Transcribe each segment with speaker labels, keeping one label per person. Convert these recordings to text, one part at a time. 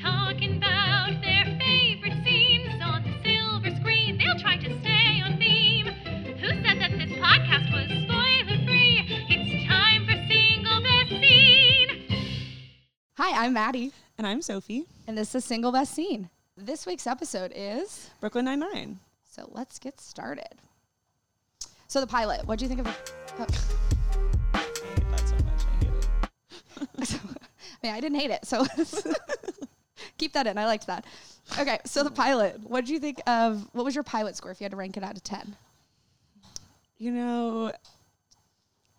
Speaker 1: Talking about their favorite scenes on the silver screen. They'll try to stay on theme. Who said that this podcast was spoiler free? It's time for Single Best Scene.
Speaker 2: Hi, I'm Maddie,
Speaker 3: And I'm Sophie,
Speaker 2: and this is Single Best Scene. This week's episode is
Speaker 3: Brooklyn Nine Nine.
Speaker 2: so let's get started. So the pilot, what do you think of the? Oh.
Speaker 3: so, I
Speaker 2: mean, I didn't hate it, so keep that in. I liked that. Okay, so the pilot, what do you think of? What was your pilot score if you had to rank it out of ten?
Speaker 3: You know,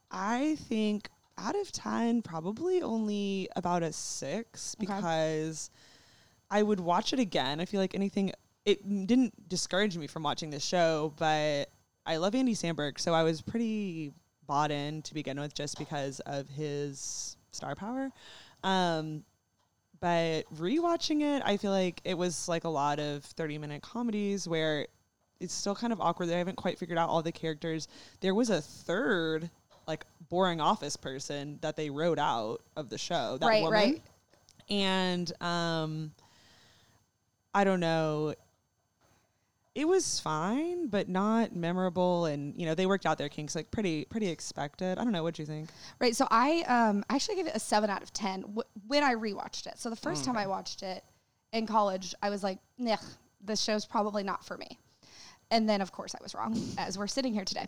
Speaker 3: I think out of 10, probably only about a six
Speaker 2: Okay.
Speaker 3: because I would watch it again. I feel like anything, it didn't discourage me from watching this show, but I love Andy Samberg. So I was pretty bought in to begin with just because of his star power. Um, but rewatching it, I feel like it was like a lot of 30 minute comedies where it's still kind of awkward. They haven't quite figured out all the characters. There was a third, like, boring office person that they wrote out of the show. That
Speaker 2: Right,
Speaker 3: woman.
Speaker 2: right.
Speaker 3: And um, I don't know. It was fine, but not memorable. And you know, they worked out their kinks like pretty, pretty expected. I don't know. What do you think?
Speaker 2: Right. So I um I actually gave it a seven out of ten w- when I rewatched it. So the first time I watched it in college, I was like, "Nah, this show's probably not for me." And then, of course, I was wrong as we're sitting here today.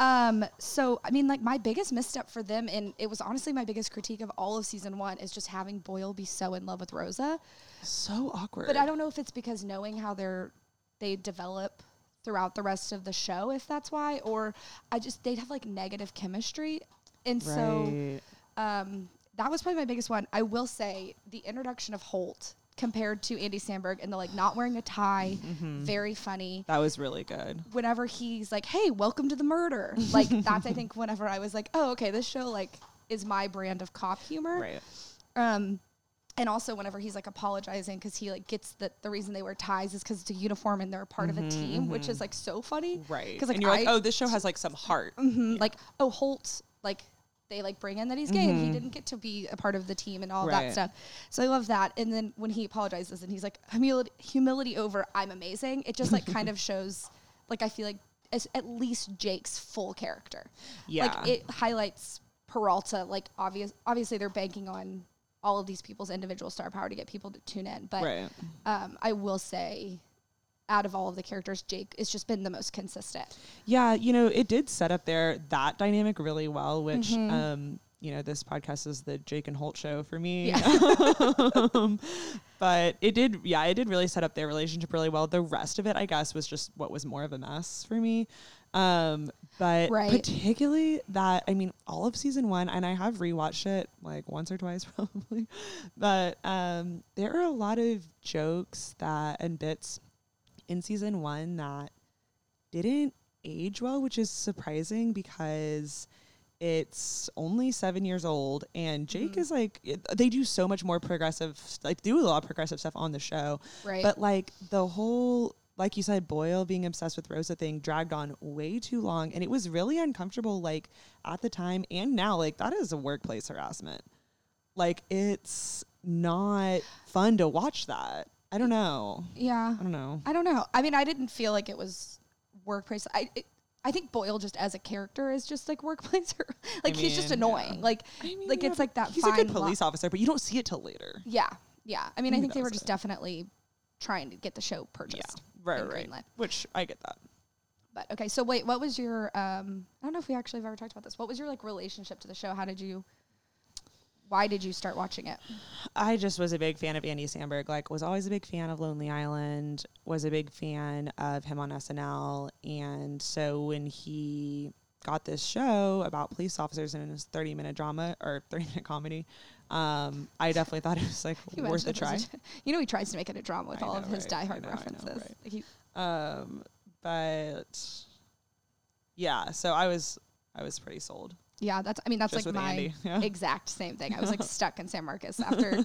Speaker 2: Um, so, I mean, like my biggest misstep for them, and it was honestly my biggest critique of all of season one, is just having Boyle be so in love with Rosa.
Speaker 3: So awkward.
Speaker 2: But I don't know if it's because knowing how they're they develop throughout the rest of the show, if that's why, or I just they'd have like negative chemistry, and so um, that was probably my biggest one. I will say the introduction of Holt compared to Andy Samberg and the like not wearing a tie, very funny.
Speaker 3: that was really good.
Speaker 2: Whenever he's like, "Hey, welcome to the murder," like that's I think whenever I was like, "Oh, okay, this show like is my brand of cop humor."
Speaker 3: Right.
Speaker 2: Um, and also whenever he's like apologizing because he like gets that the reason they wear ties is because it's a uniform and they're a part of a team, which is like so funny.
Speaker 3: Mm-hmm, Right.
Speaker 2: Because like,
Speaker 3: and you're like, oh, this show has like some heart.
Speaker 2: Mhm, like oh Holt like they like bring in that he's gay and he didn't get to be a part of the team and all that
Speaker 3: Mm-hmm.
Speaker 2: Stuff. So I love that. And then when he apologizes and he's like humility humility over I'm amazing. It just like kind of shows like I feel like as, at least Jake's full character.
Speaker 3: Yeah.
Speaker 2: Like it highlights Peralta. Like obvious obviously they're banking on all of these people's individual star power to get people to tune in. But
Speaker 3: Right.
Speaker 2: um, I will say out of all of the characters, Jake has just been the most consistent.
Speaker 3: Yeah, you know, it did set up there that dynamic really well, which um, you know, this podcast is the Jake and Holt show for me. um, but it did yeah, it did really set up their relationship really well. The rest of it, I guess, was just what was more of a mess for me. Um, but
Speaker 2: Right.
Speaker 3: particularly that I mean, all of season one, and I have rewatched it like once or twice probably. But um there are a lot of jokes that and bits in season one that didn't age well, which is surprising because it's only seven years old, and Jake
Speaker 2: Mm-hmm.
Speaker 3: is like they do so much more progressive, like do a lot of progressive stuff on the show,
Speaker 2: Right.
Speaker 3: But like the whole, like you said, Boyle being obsessed with Rosa thing dragged on way too long, and it was really uncomfortable. Like at the time and now, like that is a workplace harassment. Like it's not fun to watch that. I don't know.
Speaker 2: yeah.
Speaker 3: I don't know.
Speaker 2: I don't know. I mean, I didn't feel like it was workplace. I it, I think Boyle just as a character is just like workplace. like he's just annoying.
Speaker 3: yeah.
Speaker 2: Like
Speaker 3: I mean,
Speaker 2: like
Speaker 3: yeah,
Speaker 2: it's like that.
Speaker 3: He's
Speaker 2: fine
Speaker 3: a good
Speaker 2: li-
Speaker 3: police officer, but you don't see it till later.
Speaker 2: Yeah, yeah. I mean, I
Speaker 3: Maybe
Speaker 2: think they were just
Speaker 3: it.
Speaker 2: definitely trying to get the show purchased.
Speaker 3: Right,
Speaker 2: and
Speaker 3: right.
Speaker 2: greenlit.
Speaker 3: Which I get that.
Speaker 2: But okay, so wait, what was your? Um, I don't know if we actually have ever talked about this. What was your like relationship to the show? How did you? Why did you start watching it?
Speaker 3: I just was a big fan of Andy Samberg. Like, was always a big fan of Lonely Island. Was a big fan of him on SNL, and so when he got this show about police officers and his thirty minute drama or thirty minute comedy, um, I definitely thought it was like worth a try.
Speaker 2: is- You know, he tries to make it a drama with
Speaker 3: I
Speaker 2: all of his
Speaker 3: right?
Speaker 2: Diehard
Speaker 3: know, I know,
Speaker 2: references.
Speaker 3: right.
Speaker 2: Like he,
Speaker 3: Um, but yeah, so I was I was pretty sold.
Speaker 2: yeah, that's. I mean, that's
Speaker 3: Just
Speaker 2: like my
Speaker 3: yeah.
Speaker 2: exact same thing. I was like stuck in San Marcos after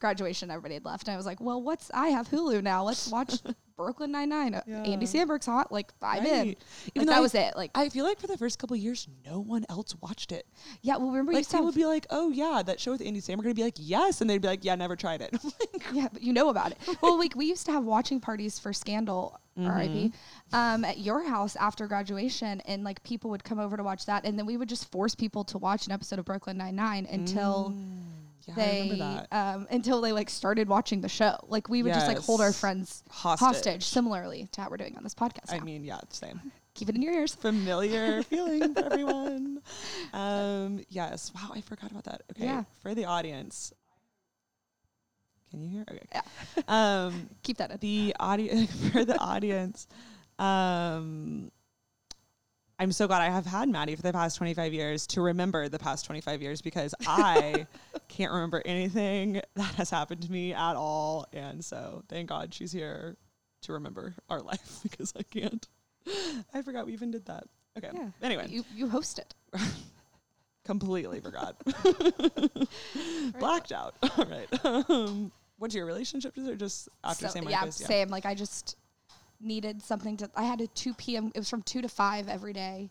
Speaker 2: graduation. Everybody had left, and I was like, "Well, what's? I have Hulu now. Let's watch Brooklyn Nine uh, Nine.
Speaker 3: Yeah.
Speaker 2: Andy Samberg's hot. Like I'm in.
Speaker 3: Right.
Speaker 2: Like,
Speaker 3: Even though
Speaker 2: that
Speaker 3: I-
Speaker 2: was it. Like
Speaker 3: I feel like for the first couple years, no one else watched it.
Speaker 2: yeah. Well, remember you
Speaker 3: Like
Speaker 2: to
Speaker 3: people would be like, "Oh yeah, that show with Andy Samberg." I'd be like, "Yes," and they'd be like, "Yeah, never tried it." Like,
Speaker 2: Yeah, but you know about it. Well, like we used to have watching parties for Scandal, R.I.P. Mm-hmm. Um, at your house after graduation, and like people would come over to watch that, and then we would just force people to watch an episode of Brooklyn Nine Nine until
Speaker 3: mm. Yeah,
Speaker 2: they
Speaker 3: remember that.
Speaker 2: um until they like started watching the show. Like we would just like hold our friends
Speaker 3: Hostage.
Speaker 2: similarly to how we're doing on this podcast.
Speaker 3: I mean, yeah, same.
Speaker 2: keep it in your ears.
Speaker 3: Familiar feeling for everyone. Um, yes. Wow, I forgot about that. Okay,
Speaker 2: Yeah.
Speaker 3: for the audience. Can you hear? Okay.
Speaker 2: Yeah.
Speaker 3: Um,
Speaker 2: Keep that in.
Speaker 3: the audience for the audience. Um, I'm so glad I have had Maddie for the past 25 years to remember the past 25 years because I can't remember anything that has happened to me at all. And so thank God she's here to remember our life because I can't. I forgot we even did that. Okay.
Speaker 2: Yeah.
Speaker 3: Anyway,
Speaker 2: You you host it.
Speaker 3: completely forgot. Blacked out. All right. Um, what's your relationship? Is it just after
Speaker 2: So,
Speaker 3: Sam
Speaker 2: yeah,
Speaker 3: Marcus?
Speaker 2: same. Like I just needed something to. I had a two p.m. It was from two to five every day,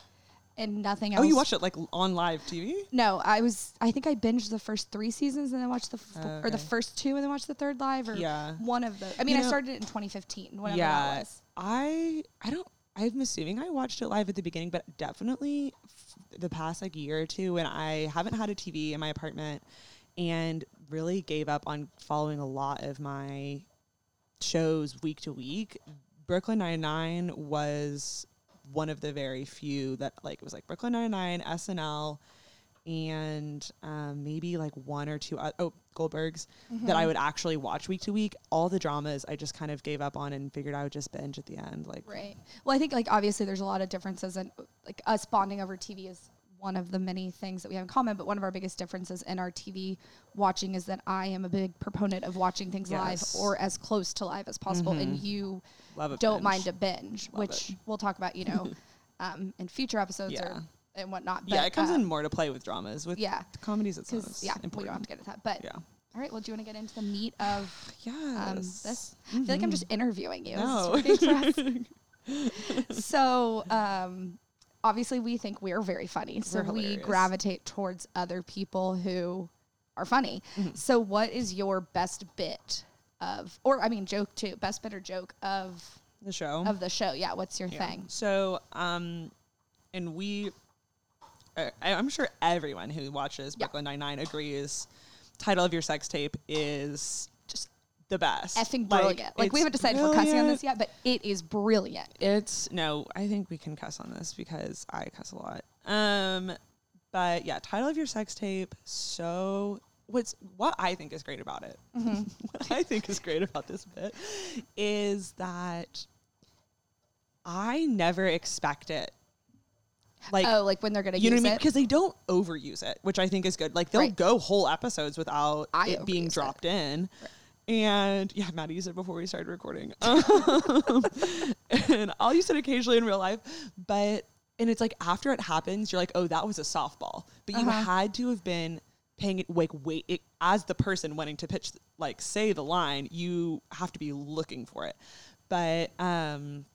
Speaker 2: and nothing else.
Speaker 3: Oh, you watched it like on live TV?
Speaker 2: No, I was. I think I binged the first three seasons and then watched the f-
Speaker 3: Oh,
Speaker 2: or the first two and then watched the third live or
Speaker 3: Yeah.
Speaker 2: one of the. I mean,
Speaker 3: You
Speaker 2: I
Speaker 3: know-
Speaker 2: started it in 2015. Whatever
Speaker 3: yeah,
Speaker 2: that was.
Speaker 3: I I don't. I'm assuming I watched it live at the beginning, but definitely f- the past like year or two, when I haven't had a TV in my apartment, and really gave up on following a lot of my shows week to week. Brooklyn Nine Nine was one of the very few that like it was like Brooklyn Nine Nine, SNL, and um, maybe like one or two o- oh Goldbergs that I would actually watch week to week. All the dramas I just kind of gave up on and figured I would just binge at the end. Like
Speaker 2: Right. Well, I think like obviously there's a lot of differences, and like us bonding over TV is one of the many things that we have in common. But one of our biggest differences in our TV watching is that I am a big proponent of watching things
Speaker 3: Yes.
Speaker 2: live or as close to live as possible, and you don't
Speaker 3: binge.
Speaker 2: mind a binge,
Speaker 3: Love
Speaker 2: which
Speaker 3: it.
Speaker 2: we'll talk about, you know, um, in future episodes
Speaker 3: Yeah.
Speaker 2: or and whatnot.
Speaker 3: yeah, it comes
Speaker 2: uh,
Speaker 3: in more to play with dramas. With
Speaker 2: yeah.
Speaker 3: comedies, it's not
Speaker 2: yeah, we
Speaker 3: important.
Speaker 2: don't have to get into that. But
Speaker 3: yeah.
Speaker 2: all right, well, do you want to get into the meat of
Speaker 3: Yes.
Speaker 2: um, this? I feel like I'm just interviewing you.
Speaker 3: No.
Speaker 2: this working for us? so um, obviously we think we're very funny so
Speaker 3: We're
Speaker 2: we
Speaker 3: hilarious.
Speaker 2: gravitate towards other people who are funny
Speaker 3: Mm-hmm.
Speaker 2: so what is your best bit of or i mean joke too best bit or joke of
Speaker 3: the show.
Speaker 2: of the show yeah what's your
Speaker 3: Yeah.
Speaker 2: thing
Speaker 3: So, um, and we, uh, I, I'm sure everyone who watches
Speaker 2: Yeah.
Speaker 3: Brooklyn Nine Nine agrees. Title of your sex tape is the best.
Speaker 2: effing
Speaker 3: Like,
Speaker 2: brilliant like, we haven't decided if we're cussing on this yet but it is brilliant
Speaker 3: It's no, I think we can cuss on this because I cuss a lot. Um, but yeah, title of your sex tape. So what's what I think is great about it.
Speaker 2: Mm-hmm.
Speaker 3: what I think is great about this bit is that I never expect it. Like
Speaker 2: oh like when they're gonna
Speaker 3: you know what I mean? Because they don't overuse it, which I think is good. Like they'll
Speaker 2: Right.
Speaker 3: go whole episodes without
Speaker 2: I
Speaker 3: it being
Speaker 2: overuse it.
Speaker 3: dropped in. And yeah, Maddie used it before we started recording. Um, and I'll use it occasionally in real life, but and it's like after it happens, you're like, oh, that was a softball. But you
Speaker 2: Uh-huh.
Speaker 3: had to have been paying it like wait it, as the person wanting to pitch like say the line, you have to be looking for it. But um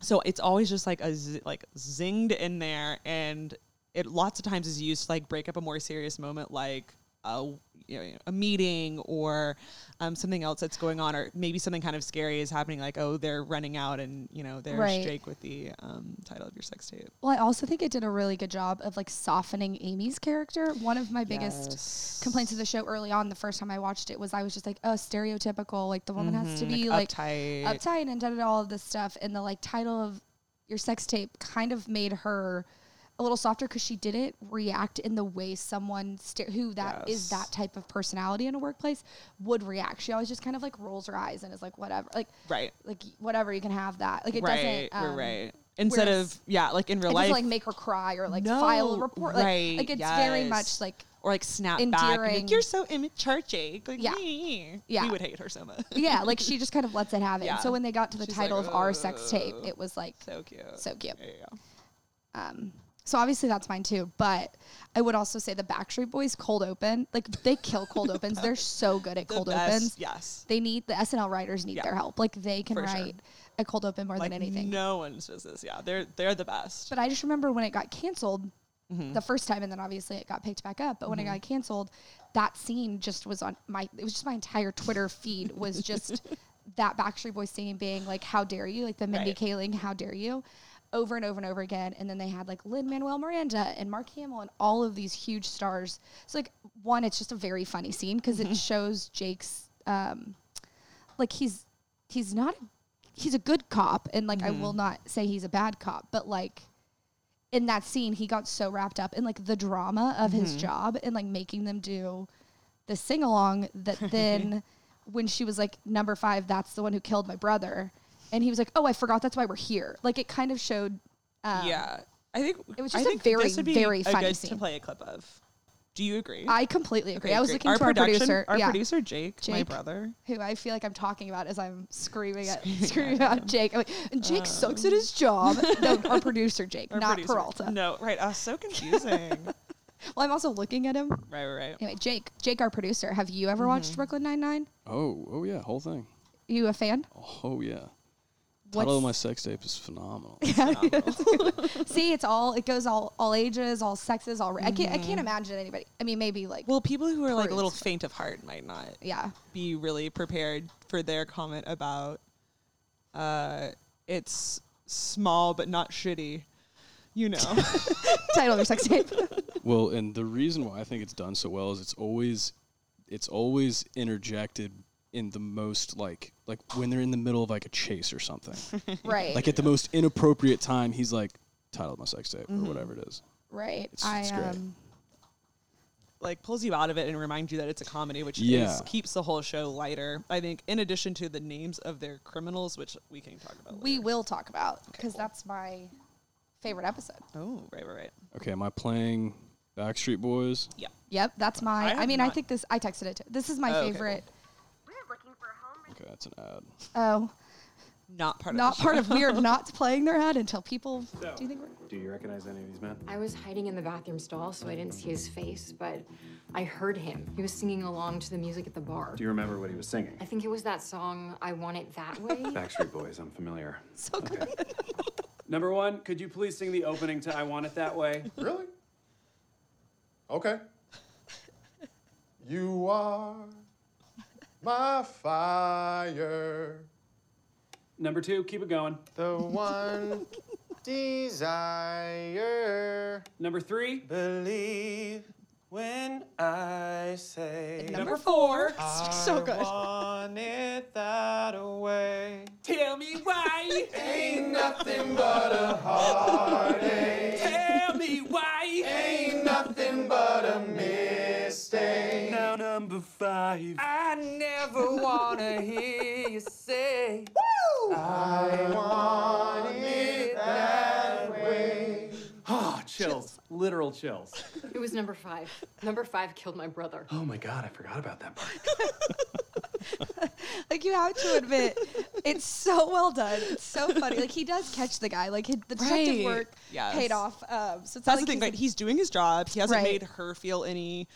Speaker 3: so it's always just like a z- like zinged in there and it lots of times is used to like break up a more serious moment like a you know, a meeting or um, something else that's going on or maybe something kind of scary is happening like oh they're running out and you know there's
Speaker 2: Right.
Speaker 3: Jake with the um, title of your sex tape
Speaker 2: well i also think it did a really good job of like softening amy's character one of my biggest
Speaker 3: Yes.
Speaker 2: complaints of the show early on the first time I watched it was I was just like, oh, stereotypical. Like the woman has to
Speaker 3: Mhm,
Speaker 2: be like
Speaker 3: uptight
Speaker 2: uptight and da da, all of this stuff. And the like title of your sex tape kind of made her a little softer because she didn't react in the way someone who that is
Speaker 3: Yes.
Speaker 2: that type of personality in a workplace would react. She always just kind of like rolls her eyes and is like, whatever, like
Speaker 3: right
Speaker 2: like whatever, you can have that. Like it
Speaker 3: right
Speaker 2: doesn't. Um,
Speaker 3: right right instead of yeah like in real
Speaker 2: It
Speaker 3: life
Speaker 2: like make her cry or like file a report. Like,
Speaker 3: right,
Speaker 2: like it's very much like
Speaker 3: or like snap back and like, you're so immature Jake like,
Speaker 2: Yeah. Yeah.
Speaker 3: we would hate her so much
Speaker 2: yeah, like she just kind of lets it have it.
Speaker 3: Yeah.
Speaker 2: so when they got to the
Speaker 3: She's
Speaker 2: title
Speaker 3: like,
Speaker 2: of our sex tape, it was like
Speaker 3: so cute
Speaker 2: so cute.
Speaker 3: There you go.
Speaker 2: Um, so obviously that's mine too. But I would also say the Backstreet Boys cold open, like they kill cold opens. They're so good at
Speaker 3: The
Speaker 2: cold
Speaker 3: best-
Speaker 2: opens.
Speaker 3: yes
Speaker 2: They need the SNL writers need
Speaker 3: Yeah.
Speaker 2: their help. Like they can
Speaker 3: For sure.
Speaker 2: write a cold open more
Speaker 3: like
Speaker 2: than anything.
Speaker 3: no one's this. Yeah, they're they're the best.
Speaker 2: But I just remember when it got canceled
Speaker 3: Mm-hmm.
Speaker 2: the first time, and then obviously it got picked back up. But when it got canceled, that scene just was on my. It was just my entire Twitter feed was just that Backstreet Boys singing, being like, "How dare you!" Like the Mindy
Speaker 3: Right.
Speaker 2: Kaling, "How dare you!" Over and over and over again, and then they had like Lin Manuel Miranda and Mark Hamill and all of these huge stars. So like one, it's just a very funny scene because
Speaker 3: Mm-hmm.
Speaker 2: it shows Jake's um, like he's he's not he's a good cop and like I
Speaker 3: Mm-hmm.
Speaker 2: will not say he's a bad cop, but like in that scene he got so wrapped up in like the drama of his job and like making them do the sing along that then when she was like number 5 that's the one who killed my brother and he was like oh I forgot that's why we're here. Like it kind of showed um,
Speaker 3: yeah, I think
Speaker 2: it was just a
Speaker 3: think
Speaker 2: very,
Speaker 3: this would be
Speaker 2: very
Speaker 3: a
Speaker 2: funny
Speaker 3: good
Speaker 2: scene.
Speaker 3: to play a clip of. Do you agree?
Speaker 2: I completely agree.
Speaker 3: Okay,
Speaker 2: I was
Speaker 3: great.
Speaker 2: looking to our producer,
Speaker 3: our
Speaker 2: yeah,
Speaker 3: producer Jake, my brother.
Speaker 2: who I feel like I'm talking about as I'm screaming at screaming about Jake. I'm like, and Jake sucks at his job. no, our producer Jake,
Speaker 3: Our
Speaker 2: not
Speaker 3: producer.
Speaker 2: Peralta.
Speaker 3: No, right. Uh, so confusing.
Speaker 2: Well, I'm also looking at him.
Speaker 3: right, right, right.
Speaker 2: Anyway, Jake, Jake, our producer. Have you ever
Speaker 3: Mm-hmm.
Speaker 2: watched Brooklyn Nine Nine?
Speaker 4: Oh, oh yeah, whole thing.
Speaker 2: You a fan?
Speaker 4: Oh yeah. Title of
Speaker 2: What's-
Speaker 4: my sex tape is phenomenal.
Speaker 2: See, it's all it goes all all ages, all sexes, all. ra- I can't I can't imagine anybody. I mean, maybe like
Speaker 3: Mm-hmm. Well, people who are like a little faint of heart might not
Speaker 2: yeah.
Speaker 3: be really prepared for their comment about uh, it's small but not shitty. You know,
Speaker 2: Title of your sex tape.
Speaker 4: well, and the reason why I think it's done so well is it's always it's always interjected in the most like like when they're in the middle of like a chase or something.
Speaker 2: right.
Speaker 4: like at the most inappropriate time, he's like, title of my sex tape
Speaker 2: Mm-hmm.
Speaker 4: or whatever it is.
Speaker 2: right.
Speaker 4: it's-
Speaker 2: I
Speaker 4: it's great.
Speaker 2: um.
Speaker 3: like pulls you out of it and reminds you that it's a comedy, which
Speaker 4: Yeah.
Speaker 3: is, keeps the whole show lighter. I think, in addition to the names of their criminals, which we can talk about.
Speaker 2: We
Speaker 3: later.
Speaker 2: will talk about because that's my favorite episode.
Speaker 3: Oh, right, right, right.
Speaker 4: Okay, am I playing Backstreet Boys?
Speaker 3: Yeah.
Speaker 2: Yep, that's my. I,
Speaker 3: have
Speaker 2: mean, I think this. I texted it. To, this is my
Speaker 3: Oh,
Speaker 2: favorite.
Speaker 4: Okay, that's an ad.
Speaker 2: Oh,
Speaker 3: Not part
Speaker 2: not
Speaker 3: of the
Speaker 2: part of. We are not playing their ad until people. Do you think we're?
Speaker 5: Do you recognize any of these men?
Speaker 6: I was hiding in the bathroom stall, so I didn't see his face, but I heard him. He was singing along to the music at the bar.
Speaker 5: Do you remember what he was singing?
Speaker 6: I think it was that song, I Want It That Way.
Speaker 5: Backstreet Boys, I'm familiar.
Speaker 2: So good.
Speaker 5: Number one, could you please sing the opening to I Want It That Way?
Speaker 7: Really? Okay. You are my fire,
Speaker 5: Number two, keep it going.
Speaker 7: the one desire.
Speaker 5: Number three,
Speaker 8: Believe when I say
Speaker 2: Number four. so good.
Speaker 8: want it that way.
Speaker 5: tell me why.
Speaker 7: Ain't nothing but a heartache.
Speaker 5: tell me why.
Speaker 7: Ain't nothing but a mistake.
Speaker 8: Now number five. I never wanna hear you say.
Speaker 7: I want it that way.
Speaker 5: Oh, chills. Literal chills.
Speaker 6: It was number five. Number five killed my brother.
Speaker 5: Oh my god, I forgot about that part.
Speaker 2: Like you have to admit, it's so well done. It's so funny. Like he does catch the guy. Like the detective
Speaker 3: Right.
Speaker 2: work
Speaker 3: Yes.
Speaker 2: paid off. Um, so it's
Speaker 3: That's
Speaker 2: not
Speaker 3: the thing,
Speaker 2: he's
Speaker 3: right?
Speaker 2: like-
Speaker 3: He's doing his job. He hasn't
Speaker 2: Right.
Speaker 3: made her feel any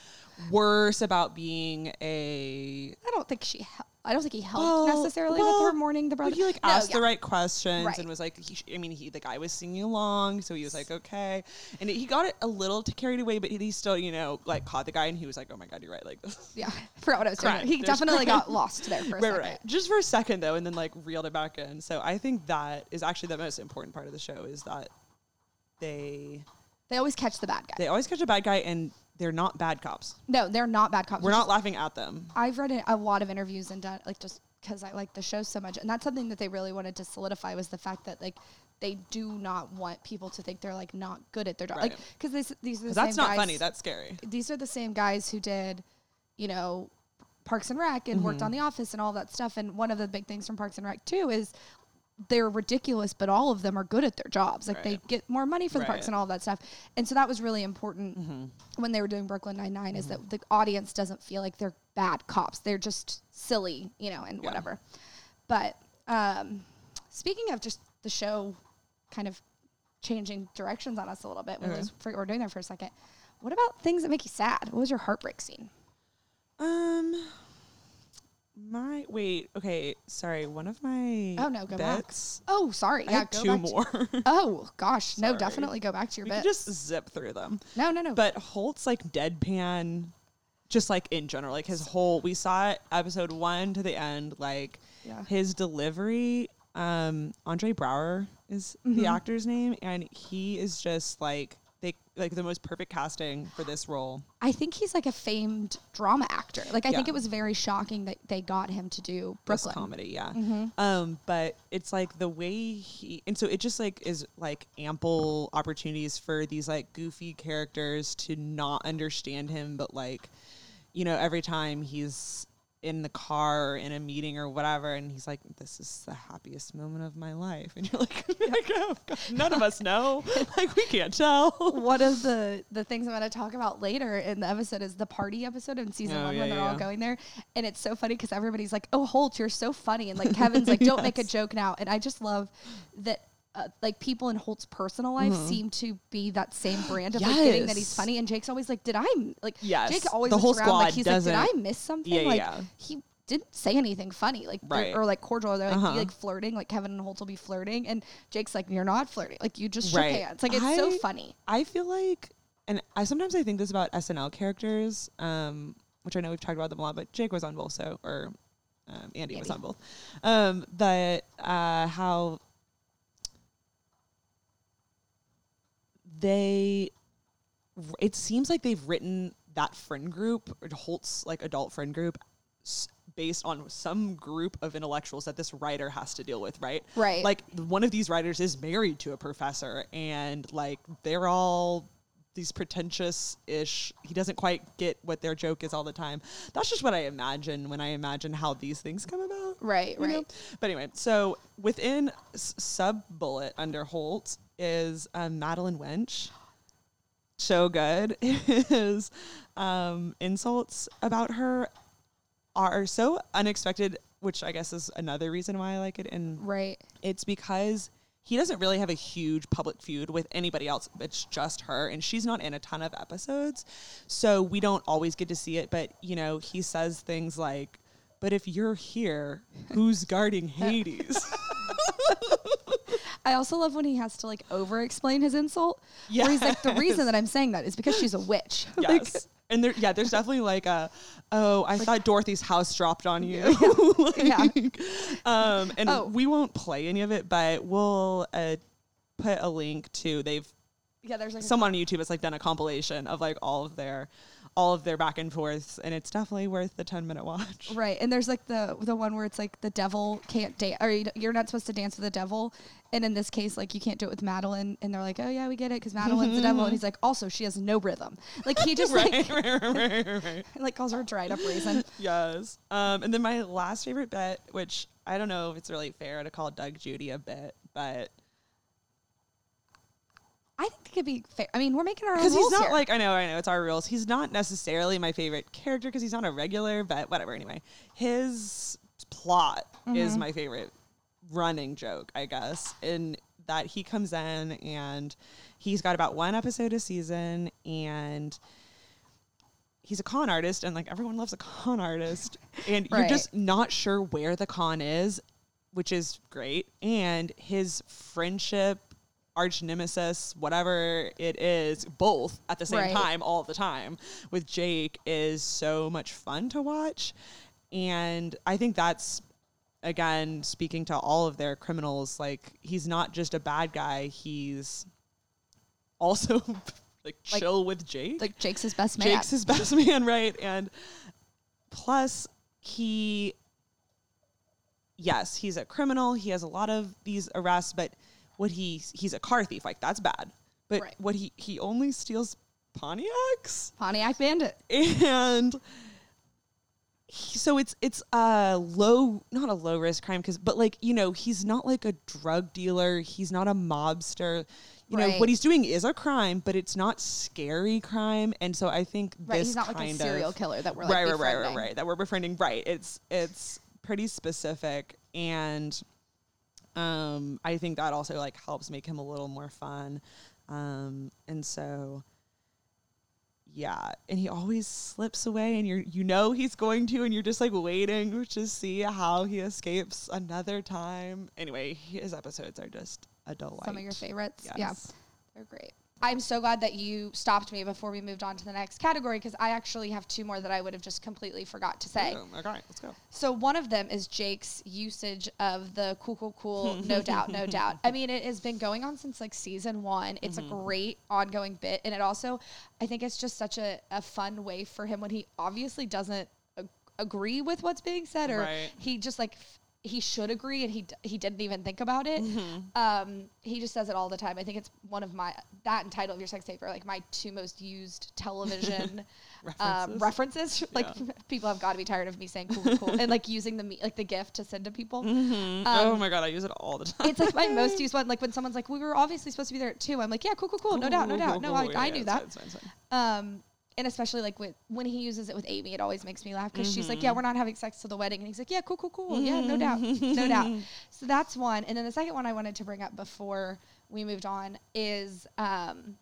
Speaker 3: worse about being a.
Speaker 2: I don't think she. Hel- I don't think he helped
Speaker 3: Well,
Speaker 2: necessarily with her mourning the brother.
Speaker 3: But he like
Speaker 2: No,
Speaker 3: asked the right questions
Speaker 2: Right.
Speaker 3: and was like, he sh- I mean, he the guy was singing along, so he was like, okay, and he got it a little carried away, but he still, you know, like caught the guy, and he was like, oh my god, you're right, like this.
Speaker 2: Yeah, I forgot what I was doing. He
Speaker 3: There's
Speaker 2: definitely
Speaker 3: crime.
Speaker 2: got lost there for a
Speaker 3: Right,
Speaker 2: second.
Speaker 3: right. Just for a second though, and then like reeled it back in. So I think that is actually the most important part of the show is that they
Speaker 2: They always catch the bad guy.
Speaker 3: they always catch a bad guy, and they're not bad cops.
Speaker 2: no, they're not bad cops.
Speaker 3: We're not laughing at them.
Speaker 2: I've read a lot of interviews and done like just because I like the show so much, and that's something that they really wanted to solidify was the fact that like they do not want people to think they're like not good at their job, like because these these are the
Speaker 3: That's not
Speaker 2: guys,
Speaker 3: funny. That's scary.
Speaker 2: these are the same guys who did, you know, Parks and Rec and
Speaker 3: Mm-hmm.
Speaker 2: worked on The Office and all that stuff. And one of the big things from Parks and Rec too is they're ridiculous, but all of them are good at their jobs. Like they get more money for the parks and all that stuff. And so that was really important
Speaker 3: Mm-hmm.
Speaker 2: when they were doing Brooklyn Nine Nine is that the audience doesn't feel like they're bad cops. They're just silly, you know, and whatever. But um, speaking of just the show, kind of changing directions on us a little bit. Was, for, we're doing that for a second. What about things that make you sad? What was your heartbreak scene?
Speaker 3: Um, my wait, okay, sorry. One of my
Speaker 2: Oh, no, go back. Oh, sorry. Yeah, go
Speaker 3: two
Speaker 2: back to-
Speaker 3: more.
Speaker 2: oh gosh, no,
Speaker 3: Sorry.
Speaker 2: definitely go back to your
Speaker 3: we
Speaker 2: bit.
Speaker 3: just zip through them.
Speaker 2: no, no, no.
Speaker 3: But Holt's like deadpan, just like in general, like his whole. We saw it episode one to the end. Like
Speaker 2: Yeah.
Speaker 3: his delivery. Um, Andre Braugher is
Speaker 2: Mm-hmm.
Speaker 3: the actor's name, and he is just like they like the most perfect casting for this role.
Speaker 2: I think he's like a famed drama actor. Like I think it was very shocking that they got him to do
Speaker 3: This
Speaker 2: Brooklyn.
Speaker 3: comedy, yeah.
Speaker 2: Mm-hmm.
Speaker 3: Um, but it's like the way he and so it just like is like ample opportunities for these like goofy characters to not understand him, but like, you know, every time he's in the car or in a meeting or whatever, and he's like, "This is the happiest moment of my life," and you're like, like, oh, God, "None of us know, like we can't tell."
Speaker 2: One of the the things I'm going to talk about later in the episode is the party episode in season
Speaker 3: Oh,
Speaker 2: one
Speaker 3: yeah,
Speaker 2: when they're
Speaker 3: yeah,
Speaker 2: all going there, and it's so funny because everybody's like, "Oh, Holt, you're so funny," and like Kevin's like, "Don't make a joke now," and I just love that. Uh, like people in Holt's personal life seem to be that same brand of like getting that he's
Speaker 3: Mm-hmm.
Speaker 2: Funny, and Jake's always like, "Did I m-" like?"
Speaker 3: Yes.
Speaker 2: Jake always
Speaker 3: The whole
Speaker 2: around like
Speaker 3: squad
Speaker 2: he's like, "Did I miss something?"
Speaker 3: Yeah,
Speaker 2: like
Speaker 3: yeah.
Speaker 2: he didn't say anything funny, like
Speaker 3: Right.
Speaker 2: or like cordial. Or they're like,
Speaker 3: Uh-huh.
Speaker 2: be, like flirting, like Kevin and Holt will be flirting, and Jake's like, "You're not flirting, like you just shook
Speaker 3: Right.
Speaker 2: hands." Like it's so funny.
Speaker 3: I feel like, and I sometimes I think this about SNL characters, um, which I know we've talked about them a lot, but Jake was on both, so or um, Andy, was on both. Um, but uh, how they, it seems like they've written that friend group, or Holt's like adult friend group, based on some group of intellectuals that this writer has to deal with, right?
Speaker 2: Right.
Speaker 3: Like one of these writers is married to a professor, and like they're all these pretentious ish. He doesn't quite get what their joke is all the time. That's just what I imagine when I imagine how these things come about.
Speaker 2: Right,
Speaker 3: you know?
Speaker 2: right.
Speaker 3: But anyway, so within s- sub bullet under Holt is um, Madeline Wuntch. So good. His um, insults about her are so unexpected, which I guess is another reason why I like it. And
Speaker 2: Right.
Speaker 3: it's because he doesn't really have a huge public feud with anybody else. It's just her, and she's not in a ton of episodes, so we don't always get to see it. But you know, he says things like, "But if you're here, who's guarding Hades?"
Speaker 2: I also love when he has to like over explain his insult. Where he's like, the reason that I'm saying that is because she's a witch. Like,
Speaker 3: yes. And there, yeah, there's definitely like a, oh, I thought Dorothy's house dropped on you.
Speaker 2: Yeah.
Speaker 3: Like, Um, and
Speaker 2: Oh.
Speaker 3: we won't play any of it, but we'll uh, put a link to they've
Speaker 2: yeah, there's like
Speaker 3: someone on YouTube has like done a compilation of like all of their all of their back and forths, and it's definitely worth the ten minute watch.
Speaker 2: right, and there's like the the one where it's like the devil can't dance, or you- you're not supposed to dance with the devil, and in this case, like you can't do it with Madeline, and they're like, oh yeah, we get it, because Madeline's the devil, and he's like, also she has no rhythm, like he just
Speaker 3: right,
Speaker 2: like
Speaker 3: right, right, right,
Speaker 2: like calls her a dried up raisin.
Speaker 3: Yes. Um, and then my last favorite bet, which I don't know if it's really fair to call Doug Judy a bit, but
Speaker 2: I think it could be fair. I mean, we're making our own
Speaker 3: because he's
Speaker 2: rules
Speaker 3: not
Speaker 2: here.
Speaker 3: like I know, I know it's our rules. He's not necessarily my favorite character because he's not a regular, but whatever. Anyway, his plot is
Speaker 2: Mm-hmm.
Speaker 3: my favorite running joke, I guess, in that he comes in and he's got about one episode a season and he's a con artist and like everyone loves a con artist and you're
Speaker 2: Right.
Speaker 3: just not sure where the con is which is great and his friendship arch nemesis whatever it is both at the same
Speaker 2: Right.
Speaker 3: time all the time with jake is so much fun to watch and i think that's again speaking to all of their criminals like he's not just a bad guy he's also like
Speaker 2: Like-
Speaker 3: chill with jake
Speaker 2: like Jake's his best man.
Speaker 3: Jake's his best man, right? And plus, he, yes, he's a criminal. He has a lot of these arrests, but what he he's a car thief. Like that's bad. But
Speaker 2: Right.
Speaker 3: what he he only steals Pontiacs,
Speaker 2: Pontiac Bandit.
Speaker 3: and he- so it's it's a low not a low risk crime because but like you know he's not like a drug dealer he's not a mobster you know what he's doing is a crime but it's not scary crime and so i think
Speaker 2: Right,
Speaker 3: this
Speaker 2: he's not like a serial
Speaker 3: of,
Speaker 2: killer that we're like
Speaker 3: right right right right right that we're befriending right it's it's pretty specific and um i think that also like helps make him a little more fun um and so yeah, and he always slips away, and you're you know he's going to, and you're just like waiting to see how he escapes another time. Anyway, his episodes are just a delight.
Speaker 2: Some of your favorites. Yeah. They're great. I'm so glad that you stopped me before we moved on to the next category because I actually have two more that I would have just completely forgot to say.
Speaker 3: Boom. Okay, let's go.
Speaker 2: So one of them is Jake's usage of the cool, cool, cool, no doubt, no doubt. I mean, it has been going on since like season one. It's a mm-hmm. great ongoing bit, and it also, I think, it's just such a, a fun way for him when he obviously doesn't ag- agree with what's being said, or
Speaker 3: Right.
Speaker 2: he just like he should agree, and he d- he didn't even think about it.
Speaker 3: Mm-hmm.
Speaker 2: Um, he just says it all the time. I think it's one of my that and title of your sex tape are like my two most used television um, references. Like people have got to be tired of me saying cool, cool, cool, and like using the me- like the gift to send to people.
Speaker 3: oh my god, I use it all the time.
Speaker 2: It's like my most used one. Like when someone's like, "We were obviously supposed to be there at 2. I'm like, "Yeah, cool, cool, cool. No doubt, no
Speaker 3: Cool,
Speaker 2: doubt.
Speaker 3: cool,
Speaker 2: No,
Speaker 3: cool,
Speaker 2: I,
Speaker 3: yeah,
Speaker 2: I knew that."
Speaker 3: fine, it's fine, it's fine.
Speaker 2: Um, and especially like with when he uses it with Amy, it always makes me laugh because she's like, "Yeah, we're not having sex till the wedding," and he's like, "Yeah, cool, cool, cool. Yeah, no doubt, no doubt." So that's one. And then the second one I wanted to bring up before we moved on is um,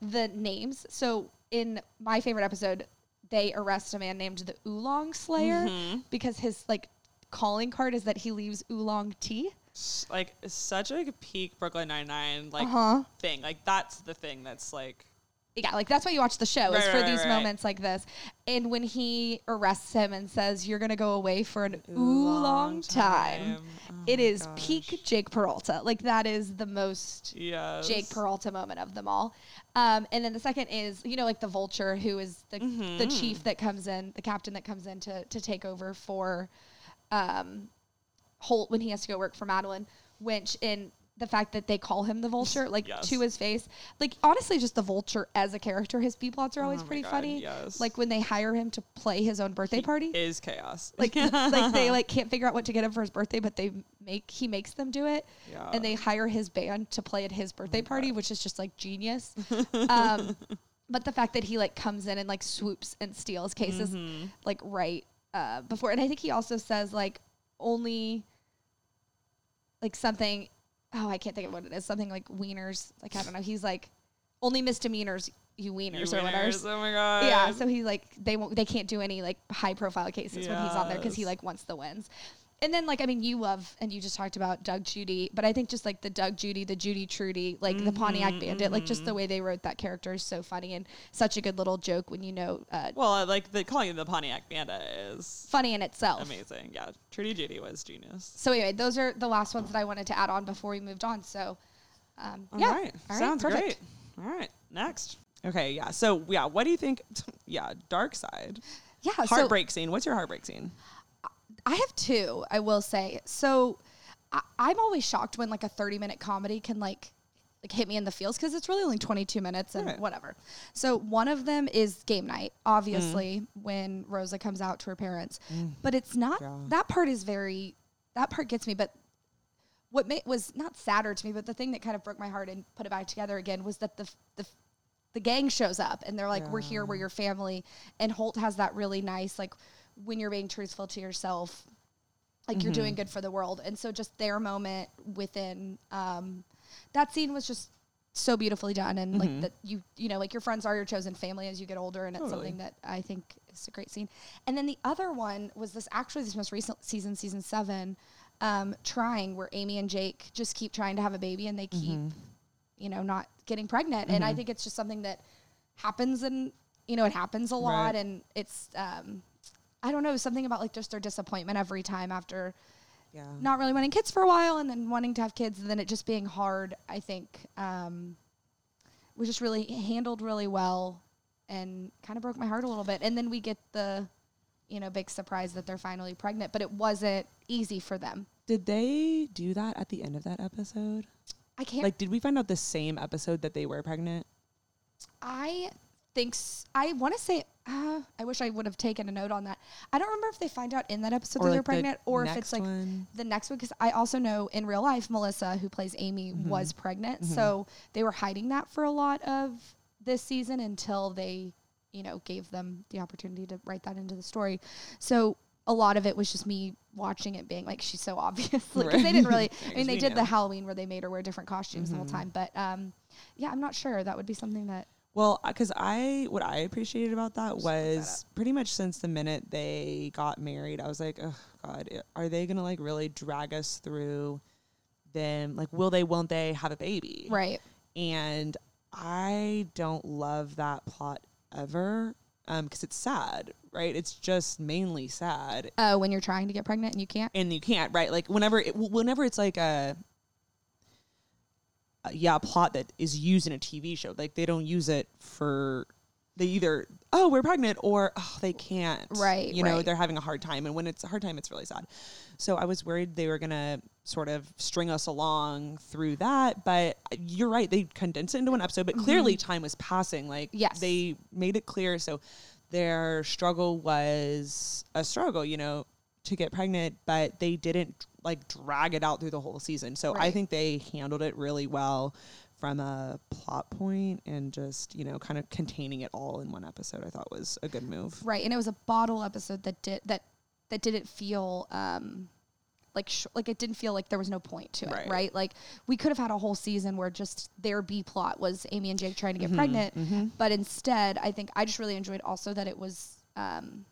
Speaker 2: the names. So in my favorite episode, they arrest a man named the Oolong Slayer because his like calling card is that he leaves oolong tea.
Speaker 3: Like such like a peak Brooklyn Nine Nine like
Speaker 2: Uh-huh.
Speaker 3: thing. Like that's the thing that's like
Speaker 2: yeah, like that's why you watch the show is for
Speaker 3: right,
Speaker 2: these
Speaker 3: right.
Speaker 2: moments like this. And when he arrests him and says, "You're gonna go away for an ooh long time,"
Speaker 3: Oh
Speaker 2: it is
Speaker 3: gosh.
Speaker 2: peak Jake Peralta. Like that is the most
Speaker 3: Yes.
Speaker 2: Jake Peralta moment of them all. Um, and then the second is, you know, like the vulture, who is the the
Speaker 3: Mm-hmm.
Speaker 2: chief that comes in, the captain that comes in to to take over for um, Holt when he has to go work for Madeline. Which in the fact that they call him the vulture, like
Speaker 3: Yes.
Speaker 2: to his face, like honestly, just the vulture as a character, his B plots are always
Speaker 3: Oh
Speaker 2: pretty
Speaker 3: God,
Speaker 2: funny.
Speaker 3: yes.
Speaker 2: Like when they hire him to play his own birthday party
Speaker 3: is chaos.
Speaker 2: like like they like can't figure out what to get him for his birthday, but they make he makes them do it,
Speaker 3: Yeah.
Speaker 2: and they hire his band to play at his birthday party, which is just like genius. um, but the fact that he like comes in and like swoops and steals cases like right uh, before, and I think he also says like only like something. Oh, I can't think of what it is. Something like wieners. Like I don't know. He's like only misdemeanors. You wieners
Speaker 3: You
Speaker 2: or whatever.
Speaker 3: Oh my god.
Speaker 2: Yeah, so he's like they won't they can't do any like high profile cases when he's on there because he like wants the wins. And then like I mean you love and you just talked about Doug Judy, but I think just like the Doug Judy, the Judy Trudy, like the Pontiac
Speaker 3: Mm-hmm,
Speaker 2: Bandit, like just the way they wrote that character is so funny and such a good little joke when you know uh,
Speaker 3: Well, I like the calling it the Pontiac Bandit is
Speaker 2: funny in itself.
Speaker 3: amazing. Yeah, Trudy Judy was genius.
Speaker 2: So anyway, those are the last ones that I wanted to add on before we moved on. So um,
Speaker 3: All
Speaker 2: yeah,
Speaker 3: right.
Speaker 2: All right,
Speaker 3: Sounds
Speaker 2: perfect.
Speaker 3: great. All right. Next. Okay. Yeah. So yeah, what do you think? Yeah, dark side.
Speaker 2: Yeah, so-
Speaker 3: Heartbreak scene. What's your heartbreak scene?
Speaker 2: I have two, I will say. So I, I'm always shocked when like a 30 minute comedy can like like hit me in the feels because it's really only 22 minutes and
Speaker 3: Right.
Speaker 2: whatever. So one of them is game night, obviously, mm. when Rosa comes out to her parents. Mm. But it's not
Speaker 3: Yeah.
Speaker 2: that part is very that part gets me, but what ma- was not sadder to me, but the thing that kind of broke my heart and put it back together again was that the the the gang shows up and they're like, "We're here, we're your family." And Holt has that really nice like when you're being truthful to yourself, like you're doing good for the world. And so just their moment within um, that scene was just so beautifully done and like that you you know like your friends are your chosen family as you get older and it's
Speaker 3: Totally.
Speaker 2: something that I think is a great scene. And then the other one was this actually this most recent season season 7 um, trying where Amy and Jake just keep trying to have a baby and they keep you know not getting pregnant and I think it's just something that happens and you know it happens a lot
Speaker 3: Right.
Speaker 2: and it's um, I don't know something about like just their disappointment every time after
Speaker 3: Yeah.
Speaker 2: not really wanting kids for a while and then wanting to have kids and then it just being hard i think um, was just really handled really well and kind of broke my heart a little bit and then we get the you know big surprise that they're finally pregnant but it wasn't easy for them
Speaker 3: Did they do that at the end of that episode?
Speaker 2: i can't
Speaker 3: Like, did we find out the same episode that they were pregnant?
Speaker 2: i think I want to say uh, i wish i would have taken a note on that i don't remember if they find out in that episode that they're
Speaker 3: like, the
Speaker 2: pregnant or if it's like
Speaker 3: one?
Speaker 2: the next one because I also know in real life Melissa, who plays Amy, was pregnant, so they were hiding that for a lot of this season until they, you know, gave them the opportunity to write that into the story. So a lot of it was just me watching it, being like, she's so obviously because they didn't really. I mean, they did the. Halloween where they made her wear different costumes the whole time, but um, yeah, I'm not sure. That would be something that
Speaker 3: Well, because I what I appreciated about that
Speaker 2: Just look that
Speaker 3: was pretty much since the minute they got married, I was like, oh God, are they gonna like really drag us through them? Like, will they? Won't they have a baby?
Speaker 2: Right.
Speaker 3: And I don't love that plot ever because it's sad, right? It's just mainly sad,
Speaker 2: Uh, when you're trying to get pregnant and you can't.
Speaker 3: and you can't, right? Like whenever it, whenever it's like a uh, yeah, a plot that is used in a TV show. Like they don't use it for they either oh we're pregnant or oh they can't.
Speaker 2: Right,
Speaker 3: You know
Speaker 2: right.
Speaker 3: they're having a hard time, and when it's a hard time, it's really sad. So I was worried they were gonna sort of string us along through that, but you're right. They condensed it into one episode, but clearly time was passing. Like
Speaker 2: Mm-hmm. Yes.
Speaker 3: they made it clear. So their struggle was a struggle. You know. To get pregnant, but they didn't like drag it out through the whole season. So I think they handled it really well from a plot point and just you know kind of containing it all in one episode i thought was a good move
Speaker 2: Right, and it was a bottle episode that did that that didn't feel um like sh- like it didn't feel like there was no point to it,
Speaker 3: Right.
Speaker 2: right? Like we could have had a whole season where just their B plot was Amy and Jake trying to get pregnant, but instead, I think I just really enjoyed also that it was um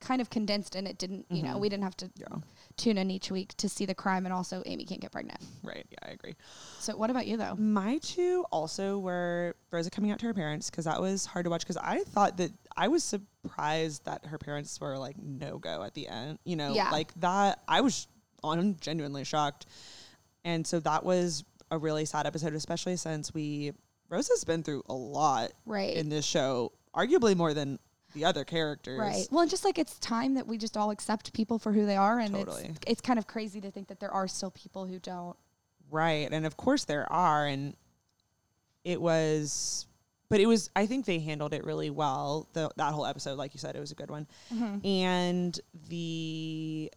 Speaker 2: kind of condensed and it didn't, you know, we didn't have to
Speaker 3: yeah
Speaker 2: tune in each week to see the crime and also Amy can't get pregnant.
Speaker 3: right yeah i agree
Speaker 2: So what about you though?
Speaker 3: my two also were rosa coming out to her parents because that was hard to watch because i thought that i was surprised that her parents were like no go at the end you know
Speaker 2: Yeah.
Speaker 3: like that i was on genuinely shocked and so that was a really sad episode especially since we rosa's been through a lot
Speaker 2: Right.
Speaker 3: in this show arguably more than the other characters
Speaker 2: Right. Well, and just like it's time that we just all accept people for who they are, and
Speaker 3: Totally.
Speaker 2: it's it's kind of crazy to think that there are still people who don't.
Speaker 3: Right. And of course there are. And it was, but it was, I think they handled it really well. The, that whole episode, like you said, it was a good one. Mm-hmm. And the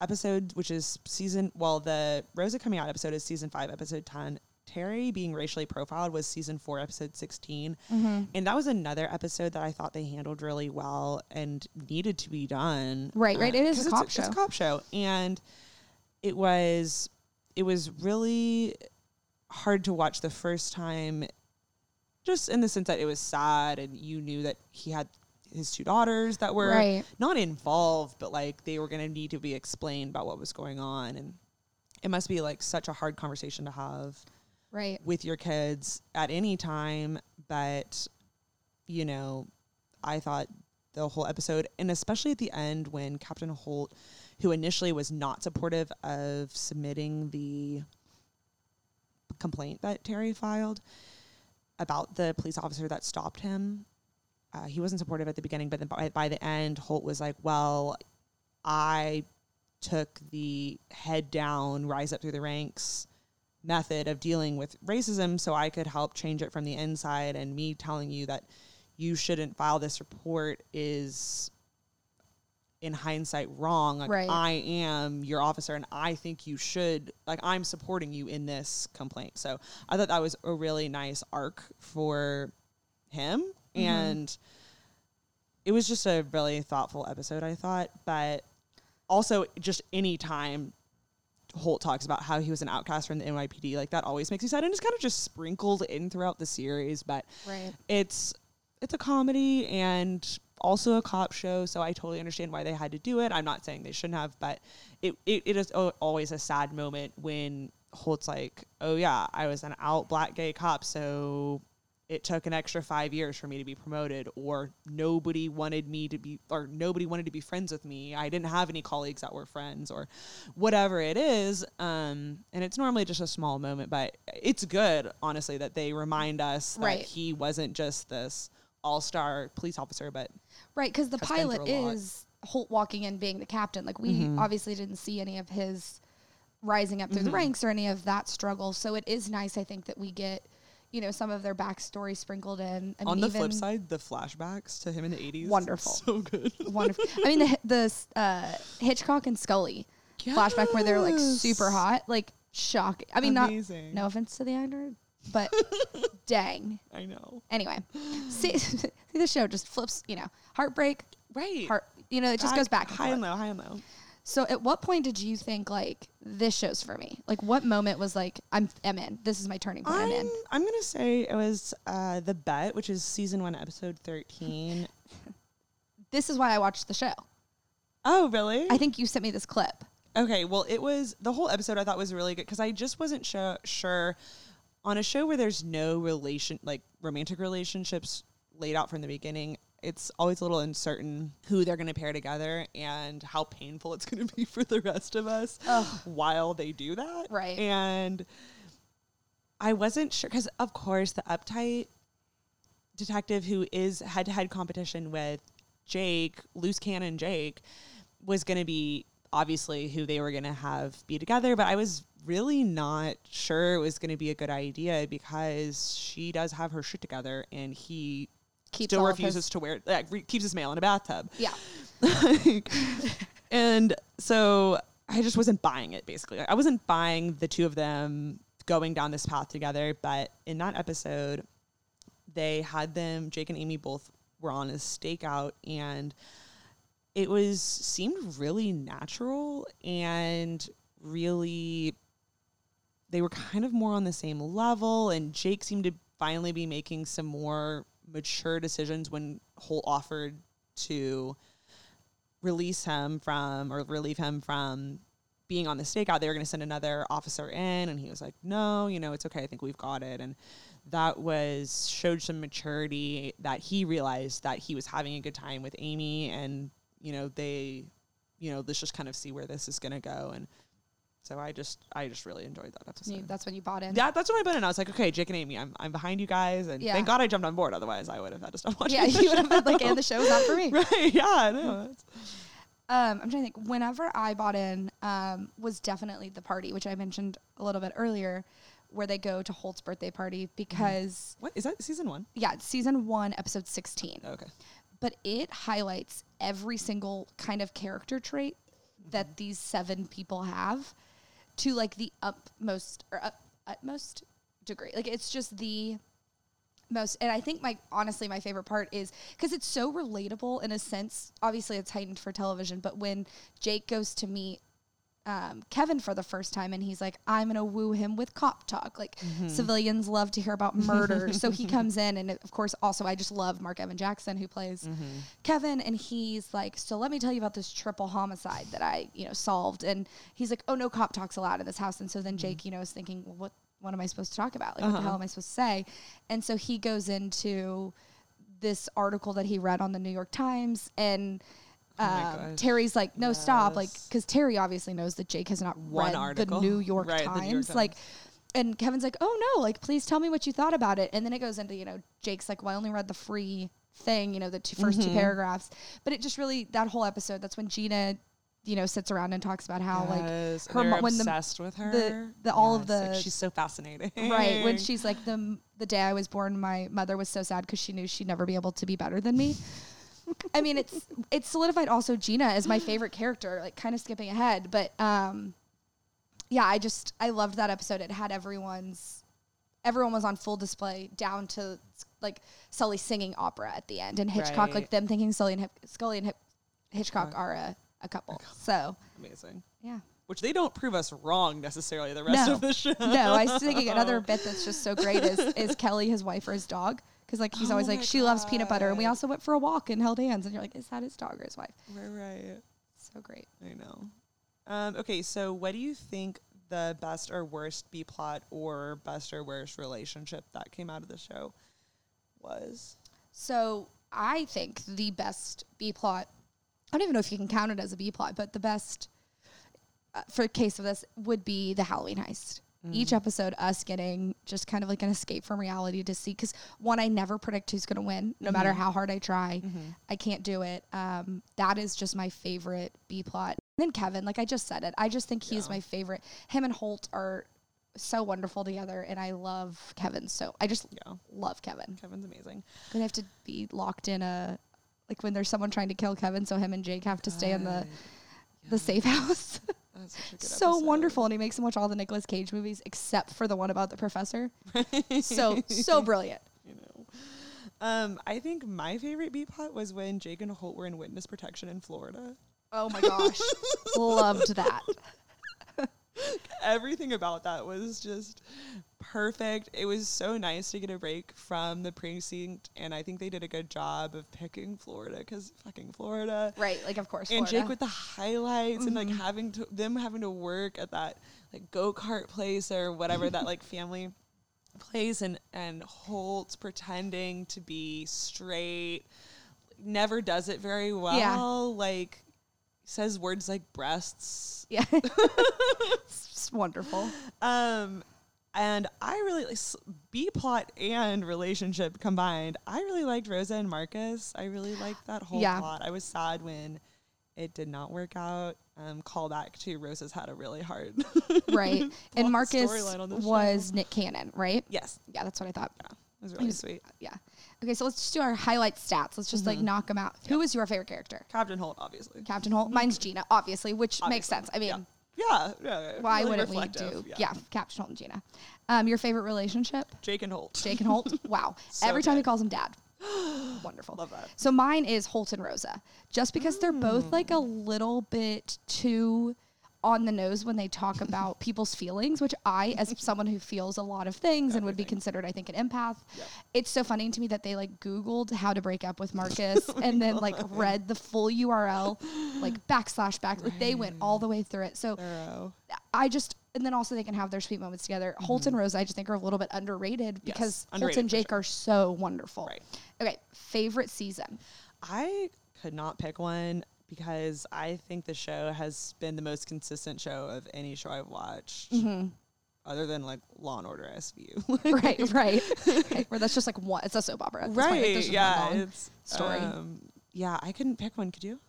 Speaker 3: episode, which is season, well, the Rosa coming out episode is season five, episode 10. Terry being racially profiled was season four, episode 16. Mm-hmm. And that was another episode that I thought they handled really well and needed to be done.
Speaker 2: Right, right. It is a
Speaker 3: it's
Speaker 2: cop
Speaker 3: It's
Speaker 2: show.
Speaker 3: a cop show. And it was, it was really hard to watch the first time just in the sense that it was sad and you knew that he had his two daughters that were
Speaker 2: Right.
Speaker 3: not involved but like they were going to need to be explained about what was going on and it must be like such a hard conversation to have
Speaker 2: Right.
Speaker 3: with your kids at any time but you know i thought the whole episode and especially at the end when captain holt who initially was not supportive of submitting the complaint that terry filed about the police officer that stopped him uh, he wasn't supportive at the beginning but then by, by the end holt was like well i took the head down rise up through the ranks method of dealing with racism so I could help change it from the inside. And me telling you that you shouldn't file this report is in hindsight wrong. Like
Speaker 2: Right.
Speaker 3: I am your officer and I think you should like I'm supporting you in this complaint. So I thought that was a really nice arc for him mm-hmm. and it was just a really thoughtful episode I thought, but also just any time Holt talks about how he was an outcast from the NYPD, like that always makes me sad, and it's kind of just sprinkled in throughout the series. But
Speaker 2: Right.
Speaker 3: it's it's a comedy and also a cop show, so I totally understand why they had to do it. I'm not saying they shouldn't have, but it it, it is always a sad moment when Holt's like, "Oh yeah, I was an out black gay cop, so." It took an extra five years for me to be promoted, or nobody wanted me to be, or nobody wanted to be friends with me. I didn't have any colleagues that were friends, or whatever it is. Um, and it's normally just a small moment, but it's good, honestly, that they remind us that
Speaker 2: Right.
Speaker 3: he wasn't just this all star police officer, but
Speaker 2: Right, because the pilot is Holt walking in being the captain. Like we obviously didn't see any of his rising up through the ranks or any of that struggle. So it is nice, I think, that we get, you know, some of their backstory sprinkled in. I
Speaker 3: on
Speaker 2: mean,
Speaker 3: the flip side, the flashbacks to him in the 80s.
Speaker 2: Wonderful.
Speaker 3: So good.
Speaker 2: wonderful. I mean, the the uh, Hitchcock and Scully flashback where they're like super hot, like shocking. I mean,
Speaker 3: Amazing.
Speaker 2: not no offense to the actor, but dang.
Speaker 3: I know.
Speaker 2: Anyway, see, see the show just flips. You know, heartbreak,
Speaker 3: Right.
Speaker 2: heart. You know, it just goes back
Speaker 3: high and low, high and low.
Speaker 2: So at what point did you think like this show's for me? Like what moment was like I'm I'm in. This is my turning point. I'm,
Speaker 3: I'm,
Speaker 2: in.
Speaker 3: I'm gonna say it was uh, the bet, which is season one, episode thirteen.
Speaker 2: This is why I watched the show.
Speaker 3: oh, really?
Speaker 2: I think you sent me this clip.
Speaker 3: Okay, well, it was the whole episode. I thought was really good because I just wasn't sure sure on a show where there's no relation like romantic relationships laid out from the beginning. It's always a little uncertain who they're going to pair together and how painful it's going to be for the rest of us while they do that.
Speaker 2: Right.
Speaker 3: And I wasn't sure because, of course, the uptight detective who is head to head competition with Jake, loose cannon Jake, was going to be obviously who they were going to have be together. But I was really not sure it was going to be a good idea because she does have her shit together and he
Speaker 2: Keeps
Speaker 3: still refuses
Speaker 2: his-
Speaker 3: to wear, like, re- keeps his mail in a bathtub.
Speaker 2: Yeah.
Speaker 3: Like, and so I just wasn't buying it basically. I wasn't buying the two of them going down this path together. But in that episode, they had them, Jake and Amy both were on a stakeout and it was seemed really natural and really they were kind of more on the same level and Jake seemed to finally be making some more mature decisions when Holt offered to release him from or relieve him from being on the stakeout. They were going to send another officer in, and he was like, "No, you know, it's okay. I think we've got it." And that was showed some maturity that he realized that he was having a good time with Amy, and you know, they, you know, let's just kind of see where this is going to go. And so I just, I just really enjoyed that episode.
Speaker 2: You- that's when you bought in.
Speaker 3: yeah, that's when I bought in. I was like, okay, Jake and Amy, I'm, I'm behind you guys, and
Speaker 2: Yeah.
Speaker 3: thank God I jumped on board. Otherwise, I would have had to stop watching.
Speaker 2: Yeah, you would have been like, and the show's not for me.
Speaker 3: right? Yeah, I know.
Speaker 2: Um, I'm trying to think. Whenever I bought in, um, was definitely the party, which I mentioned a little bit earlier, where they go to Holt's birthday party because
Speaker 3: What is that? Season one?
Speaker 2: yeah, season one, episode 16.
Speaker 3: Okay.
Speaker 2: But it highlights every single kind of character trait that these seven people have to like the utmost or ut- utmost degree. Like it's just the most and i think my honestly my favorite part is because it's so relatable in a sense obviously it's heightened for television but when jake goes to meet um, kevin for the first time and he's like i'm gonna woo him with cop talk. Like mm-hmm. civilians love to hear about murder so he comes in and of course also i just love marc evan jackson who plays mm-hmm. kevin and he's like so let me tell you about this triple homicide that i you know solved and he's like oh no cop talks allowed in this house and so then mm-hmm. jake you know is thinking well what what am I supposed to talk about? Like, what the uh-huh. hell am I supposed to say? And so he goes into this article that he read on the New York Times, and um,
Speaker 3: gosh.
Speaker 2: Terry's like, no, stop. Like, because Terry obviously knows that Jake has not
Speaker 3: One
Speaker 2: read
Speaker 3: article.
Speaker 2: the New York
Speaker 3: Right, the New York
Speaker 2: Times. Like, and Kevin's like, oh no, like, please tell me what you thought about it. And then it goes into, you know, Jake's like, well, I only read the free thing, you know, the two, 1st two
Speaker 3: Mm-hmm.
Speaker 2: paragraphs. But it just really, that whole episode, that's when Gina, you know, sits around and talks about how,
Speaker 3: Yes,
Speaker 2: like, her mo- when the
Speaker 3: obsessed with her.
Speaker 2: the- the- all of
Speaker 3: Yes, like,
Speaker 2: the-
Speaker 3: she's so fascinating.
Speaker 2: right when she's like the the day I was born, my mother was so sad because she knew she'd never be able to be better than me. I mean, it's it's solidified also Gina as my favorite character. Like kind of skipping ahead, but um, yeah, I just I loved that episode. It had everyone's everyone was on full display down to like Sully singing opera at the end and Hitchcock like them thinking Sully and Hip- Scully and Hip- Hitchcock are a, a couple. So
Speaker 3: amazing.
Speaker 2: yeah.
Speaker 3: Which they don't prove us wrong necessarily. The rest
Speaker 2: No.
Speaker 3: of the show.
Speaker 2: no, I was thinking another bit that's just so great is is Kelly his wife or his dog because like he's
Speaker 3: Oh
Speaker 2: always like she loves peanut butter and we also went for a walk and held hands and you're like is that his dog or his wife?
Speaker 3: Right, right.
Speaker 2: So great.
Speaker 3: I know. Um, okay, so what do you think the best or worst B plot or best or worst relationship that came out of the show was?
Speaker 2: So I think the best B plot. I don't even know if you can count it as a B plot, but the best uh, for case of this would be the Halloween heist. Each mm. episode, us getting just kind of like an escape from reality to see. Because one, I never predict who's going to win, no matter mm-hmm. how hard I try. Mm-hmm. I can't do it. Um, that is just my favorite B plot. And then Kevin, like I just said it, I just think he's my favorite. Him and Holt are so wonderful together, and I love Kevin. So I just
Speaker 3: Yeah.
Speaker 2: love Kevin.
Speaker 3: Kevin's amazing.
Speaker 2: They have to be locked in a like when there's someone trying to kill Kevin, so him and Jake have to stay in the the safe house.
Speaker 3: That's such a good
Speaker 2: so
Speaker 3: episode.
Speaker 2: wonderful, and he makes him watch all the Nicolas Cage movies except for the one about the professor. so so brilliant.
Speaker 3: You know. Um, I think my favorite B plot was when Jake and Holt were in witness protection in Florida.
Speaker 2: Oh my gosh. Loved that.
Speaker 3: Everything about that was just perfect. It was so nice to get a break from the precinct, and I think they did a good job of picking Florida because fucking Florida.
Speaker 2: Right, like of course.
Speaker 3: and
Speaker 2: Florida.
Speaker 3: Jake with the highlights and like mm-hmm. having to them having to work at that like go kart place or whatever that like family place and and Holt pretending to be straight never does it very well Yeah. like says words like breasts
Speaker 2: Yeah. it's just wonderful.
Speaker 3: um and I really like B plot and relationship combined. I really liked Rosa and Marcus. I really liked that whole
Speaker 2: Yeah.
Speaker 3: plot. I was sad when it did not work out. Um, call back to Rosa's had a really hard
Speaker 2: Right. and Marcus
Speaker 3: storyline on the
Speaker 2: was
Speaker 3: show.
Speaker 2: Nick Cannon, right?
Speaker 3: Yes,
Speaker 2: Yeah, that's what I thought.
Speaker 3: Yeah, it was really sweet.
Speaker 2: Yeah. Okay, so let's just do our highlight stats. Let's just like mm-hmm. knock them out. Who is your favorite character?
Speaker 3: Captain Holt, obviously.
Speaker 2: Captain Holt. Mm-hmm. Mine's Gina, obviously, which makes sense. I mean,
Speaker 3: yeah, yeah. yeah, yeah.
Speaker 2: why
Speaker 3: Really
Speaker 2: wouldn't we do? Yeah. Captain Holt and Gina. Um, your favorite relationship?
Speaker 3: Jake and Holt.
Speaker 2: Jake and Holt. Wow.
Speaker 3: So
Speaker 2: Every time he calls him dad. Wonderful.
Speaker 3: Love that.
Speaker 2: So mine is Holt and Rosa, just because they're both like a mm. little bit too on the nose when they talk about people's feelings, which I, as someone who feels a lot of things and would be considered, I think, an empath, it's so funny to me that they like Googled how to break up with Marcus oh and then like read the full URL, like backslash back. Like they went all the way through it. So
Speaker 3: Thorough.
Speaker 2: I just, and then also they can have their sweet moments together. Mm-hmm. Holt and Rose, I just think are a little bit underrated because Holt and Jake are so wonderful.
Speaker 3: Right.
Speaker 2: Okay, favorite season.
Speaker 3: I could not pick one because I think the show has been the most consistent show of any show I've watched, other than like Law and Order SVU.
Speaker 2: right, right. Okay, Where that's just like one. It's a soap opera. Like,
Speaker 3: right?
Speaker 2: one
Speaker 3: yeah, it's
Speaker 2: story.
Speaker 3: Um, yeah, I couldn't pick one. Could you?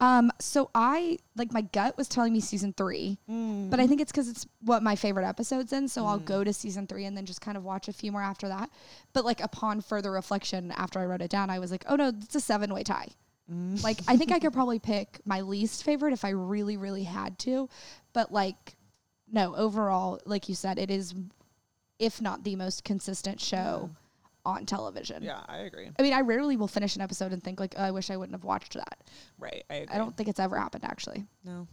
Speaker 2: Um, so I like my gut was telling me season three, but I think it's because it's what my favorite episodes in. So I'll go to season three and then just kind of watch a few more after that. But like upon further reflection, after I wrote it down, I was like, oh no, it's a seven way tie. Like I think I could probably pick my least favorite if I really, really had to. But like, no, overall, like you said, it is, if not the most consistent show on television.
Speaker 3: Yeah, I agree.
Speaker 2: I mean, I rarely will finish an episode and think like, oh, I wish I wouldn't have watched that.
Speaker 3: Right, I.
Speaker 2: I don't think it's ever happened actually.
Speaker 3: No.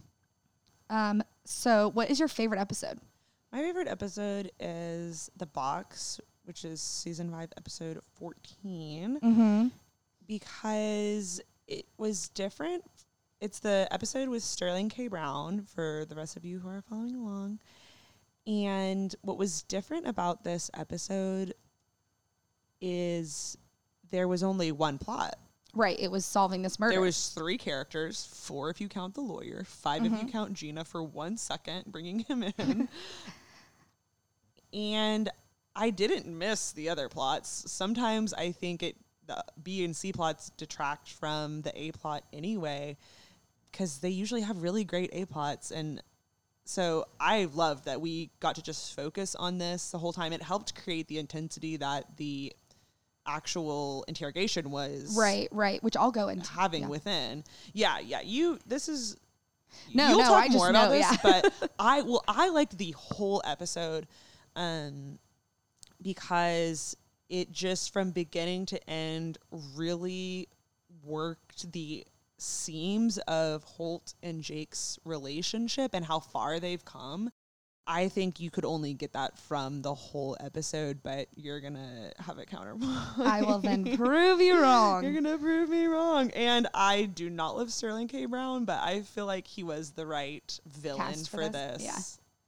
Speaker 2: Um, so what is your favorite episode?
Speaker 3: My favorite episode is The Box, which is season five, episode 14,
Speaker 2: Mm-hmm.
Speaker 3: because it was different. It's the episode with Sterling K. Brown for the rest of you who are following along. And what was different about this episode is there was only one plot.
Speaker 2: Right, it was solving this murder.
Speaker 3: There was three characters, four if you count the lawyer, 5 if you mm-hmm. count Gina for one second, bringing him in. and I didn't miss the other plots. Sometimes I think it the B and C plots detract from the A plot anyway, because they usually have really great A plots and. So I love that we got to just focus on this the whole time. It helped create the intensity that the actual interrogation was
Speaker 2: right, right, which I'll go into
Speaker 3: having
Speaker 2: yeah.
Speaker 3: within. Yeah, yeah. You this is
Speaker 2: No,
Speaker 3: you'll
Speaker 2: no,
Speaker 3: talk
Speaker 2: I just
Speaker 3: more about
Speaker 2: know,
Speaker 3: this,
Speaker 2: yeah.
Speaker 3: but I well I liked the whole episode um because it just from beginning to end really worked the seams of Holt and Jake's relationship and how far they've come. I think you could only get that from the whole episode, but you're gonna have a counterpoint.
Speaker 2: I will then prove you wrong.
Speaker 3: You're gonna prove me wrong. And I do not love Sterling K. Brown, but I feel like he was the right villain
Speaker 2: Cast for
Speaker 3: for,
Speaker 2: this?
Speaker 3: this.
Speaker 2: Yeah.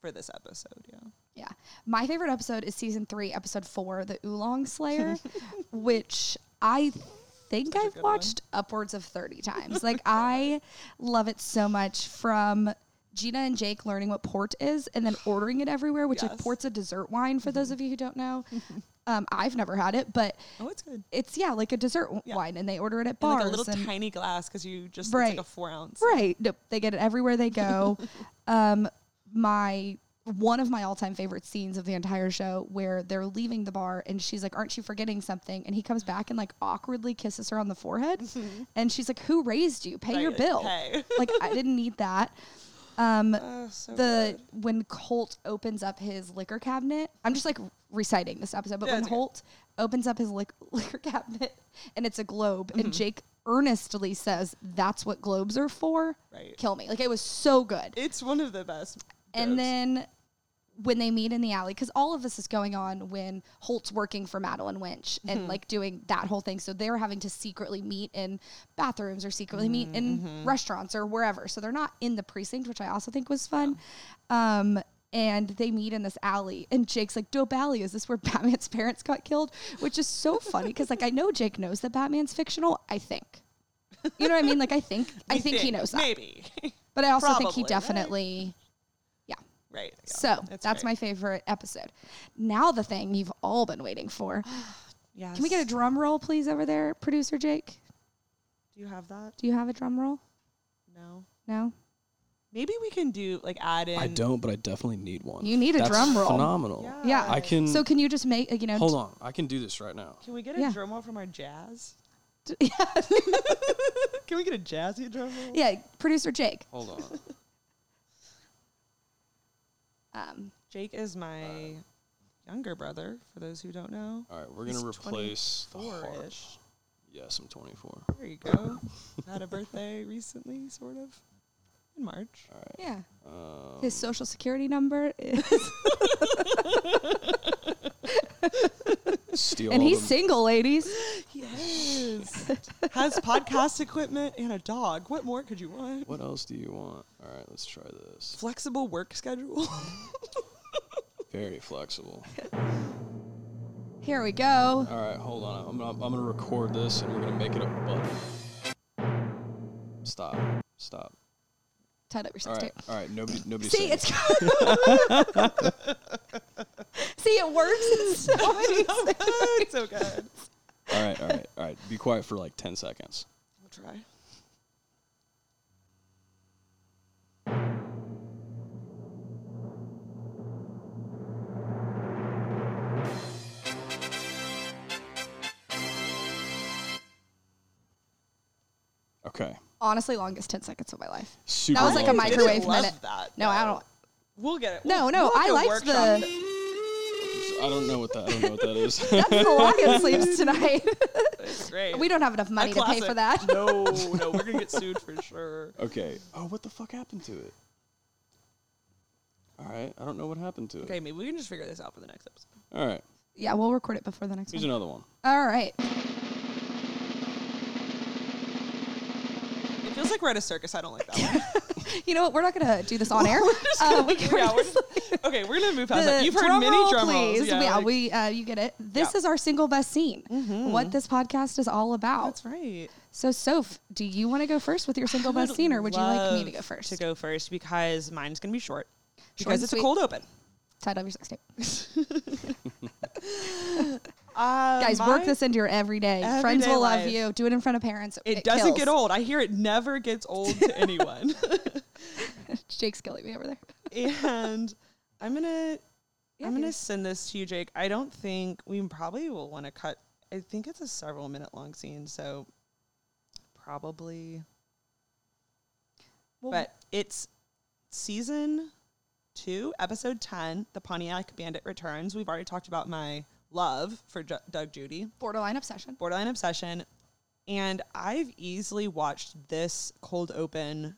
Speaker 3: For this episode, yeah.
Speaker 2: Yeah. My favorite episode is season three, episode four, The Oolong Slayer, which I think I've watched upwards of 30 times. Like, I love it so much from Gina and Jake learning what port is and then ordering it everywhere, which like port's a dessert wine for those of you who don't know. Um, I've never had it, but
Speaker 3: Oh, it's good.
Speaker 2: it's yeah, like a dessert w-
Speaker 3: Yeah.
Speaker 2: wine, and they order it at bars.
Speaker 3: like a little
Speaker 2: and-
Speaker 3: tiny glass because you just
Speaker 2: Right.
Speaker 3: it's like a four ounce.
Speaker 2: Right. Nope. They get it everywhere they go. um, my one of my all-time favorite scenes of the entire show where they're leaving the bar and she's like, "Aren't you forgetting something?" And he comes back and like awkwardly kisses her on the forehead, and she's like, "Who raised you? Pay your bill." like I didn't need that. Um,
Speaker 3: Oh, so
Speaker 2: the
Speaker 3: good.
Speaker 2: when Holt opens up his liquor cabinet, I'm just like reciting this episode, but
Speaker 3: Yeah,
Speaker 2: when. Holt opens up his lic- liquor cabinet and it's a globe, and Jake earnestly says that's what globes are for,
Speaker 3: Right.
Speaker 2: kill me. Like it was so good.
Speaker 3: It's one of the best.
Speaker 2: And then when they meet in the alley, because all of this is going on when Holt's working for Madeline Wuntch and
Speaker 3: Mm-hmm.
Speaker 2: like doing that whole thing. So they're having to secretly meet in bathrooms or secretly meet in
Speaker 3: Mm-hmm.
Speaker 2: restaurants or wherever. So they're not in the precinct, which I also think was fun. Um, and they meet in this alley, and Jake's like, "Dope alley, is this where Batman's parents got killed?" Which is so funny because like I know Jake knows that Batman's fictional. I think, you know what I mean? Like I think I
Speaker 3: We
Speaker 2: think, he knows that,
Speaker 3: Maybe.
Speaker 2: but I also think
Speaker 3: Probably,
Speaker 2: he
Speaker 3: right?
Speaker 2: definitely.
Speaker 3: Right. yeah,
Speaker 2: So that's,
Speaker 3: great.
Speaker 2: my favorite episode. Now the thing you've all been waiting for.
Speaker 3: Yes.
Speaker 2: Can we get a drum roll, please, over there, producer Jake?
Speaker 3: Do you have that?
Speaker 2: Do you have a drum roll?
Speaker 3: No.
Speaker 2: No.
Speaker 3: Maybe we can do like add in.
Speaker 4: I don't, but I definitely need one.
Speaker 2: You need a
Speaker 4: That's
Speaker 2: drum roll.
Speaker 4: Phenomenal.
Speaker 2: Yeah.
Speaker 4: I can.
Speaker 2: So can you just make you know?
Speaker 4: hold on, I can do this right now.
Speaker 3: Can we get a
Speaker 2: Yeah.
Speaker 3: drum roll from our jazz?
Speaker 2: t- yeah,
Speaker 3: Can we get a jazzy drum roll?
Speaker 2: yeah, producer Jake.
Speaker 4: Hold on.
Speaker 2: Um,
Speaker 3: Jake is my younger brother. For those who don't know,
Speaker 4: All right, we're gonna replace the heart.
Speaker 3: four-ish.
Speaker 4: Yes, I'm 24.
Speaker 3: There you go. Had a birthday recently, sort of, in March.
Speaker 4: All right.
Speaker 2: yeah,
Speaker 4: Um,
Speaker 2: his social security number is,
Speaker 4: steal
Speaker 2: and he's
Speaker 4: the-
Speaker 2: single, ladies.
Speaker 3: Yes. Has podcast equipment and a dog. What more could you want?
Speaker 4: What else do you want? All right, let's try this.
Speaker 3: Flexible work schedule.
Speaker 4: Very flexible.
Speaker 2: Here we go.
Speaker 4: All right, hold on. I'm gonna, I'm gonna record this and we're gonna make it a button. Stop. Stop.
Speaker 2: Tied up your
Speaker 4: All
Speaker 2: sex
Speaker 4: right.
Speaker 2: tape.
Speaker 4: All right. Nobody. Nobody.
Speaker 2: See,
Speaker 4: say
Speaker 2: it's see, it works in so many
Speaker 3: it's so good.
Speaker 4: All right. All right. All right. Be quiet for like 10 seconds.
Speaker 3: I'll try.
Speaker 4: Okay.
Speaker 2: honestly longest 10 seconds of my life.
Speaker 4: Super.
Speaker 2: That was like a
Speaker 4: long.
Speaker 2: Microwave minute.
Speaker 3: That,
Speaker 2: No, I don't.
Speaker 3: We'll get it.
Speaker 2: No,
Speaker 3: We'll-
Speaker 2: no,
Speaker 3: we'll
Speaker 2: I
Speaker 3: have
Speaker 2: liked
Speaker 3: workshop
Speaker 2: the-
Speaker 3: it.
Speaker 4: I don't know what that. I don't know what that is.
Speaker 2: That's the login sleeves tonight.
Speaker 3: It's great.
Speaker 2: we don't have enough money to pay for that.
Speaker 3: No, no, we're gonna get sued for sure.
Speaker 4: okay. Oh, what the fuck happened to it? All right. I don't know what happened to it.
Speaker 3: Okay, maybe we can just figure this out for the next episode.
Speaker 4: All right.
Speaker 2: Yeah, we'll record it before the next
Speaker 4: Here's
Speaker 2: one.
Speaker 4: another one.
Speaker 2: All right.
Speaker 3: Feels like we're at a circus. I don't like that one.
Speaker 2: You know what? We're not going to do this on air. Uh, we can,
Speaker 3: yeah,
Speaker 2: we're
Speaker 3: we're
Speaker 2: just-
Speaker 3: just- okay, we're gonna move past that. You've heard
Speaker 2: drum
Speaker 3: many
Speaker 2: roll,
Speaker 3: drum rolls.
Speaker 2: please.
Speaker 3: Yeah,
Speaker 2: Yeah,
Speaker 3: like-
Speaker 2: we uh, you get it. This
Speaker 3: Yeah.
Speaker 2: is our single best scene. What this podcast is all about.
Speaker 3: That's right.
Speaker 2: So, Soph, do you want to go first with your single best scene, or would you like me to go first?
Speaker 3: To go first because mine's gonna be short. Because it's a cold open.
Speaker 2: Title of your sex tape.
Speaker 3: Uh,
Speaker 2: Guys,
Speaker 3: my-
Speaker 2: work this into your everyday. Friends
Speaker 3: everyday
Speaker 2: will love you. Do it in front of parents.
Speaker 3: It, doesn't
Speaker 2: kills.
Speaker 3: get old. I hear it never gets old to anyone.
Speaker 2: Jake's killing me over there.
Speaker 3: and I'm gonna
Speaker 2: Yeah,
Speaker 3: I'm gonna send this to you, Jake. I don't think we probably will want to cut. I think it's a several minute long scene, so probably.
Speaker 2: Well,
Speaker 3: but it's season two, episode ten. The Pontiac Bandit returns. We've already talked about my love for Ju- Doug Judy,
Speaker 2: borderline obsession.
Speaker 3: borderline obsession, and I've easily watched this cold open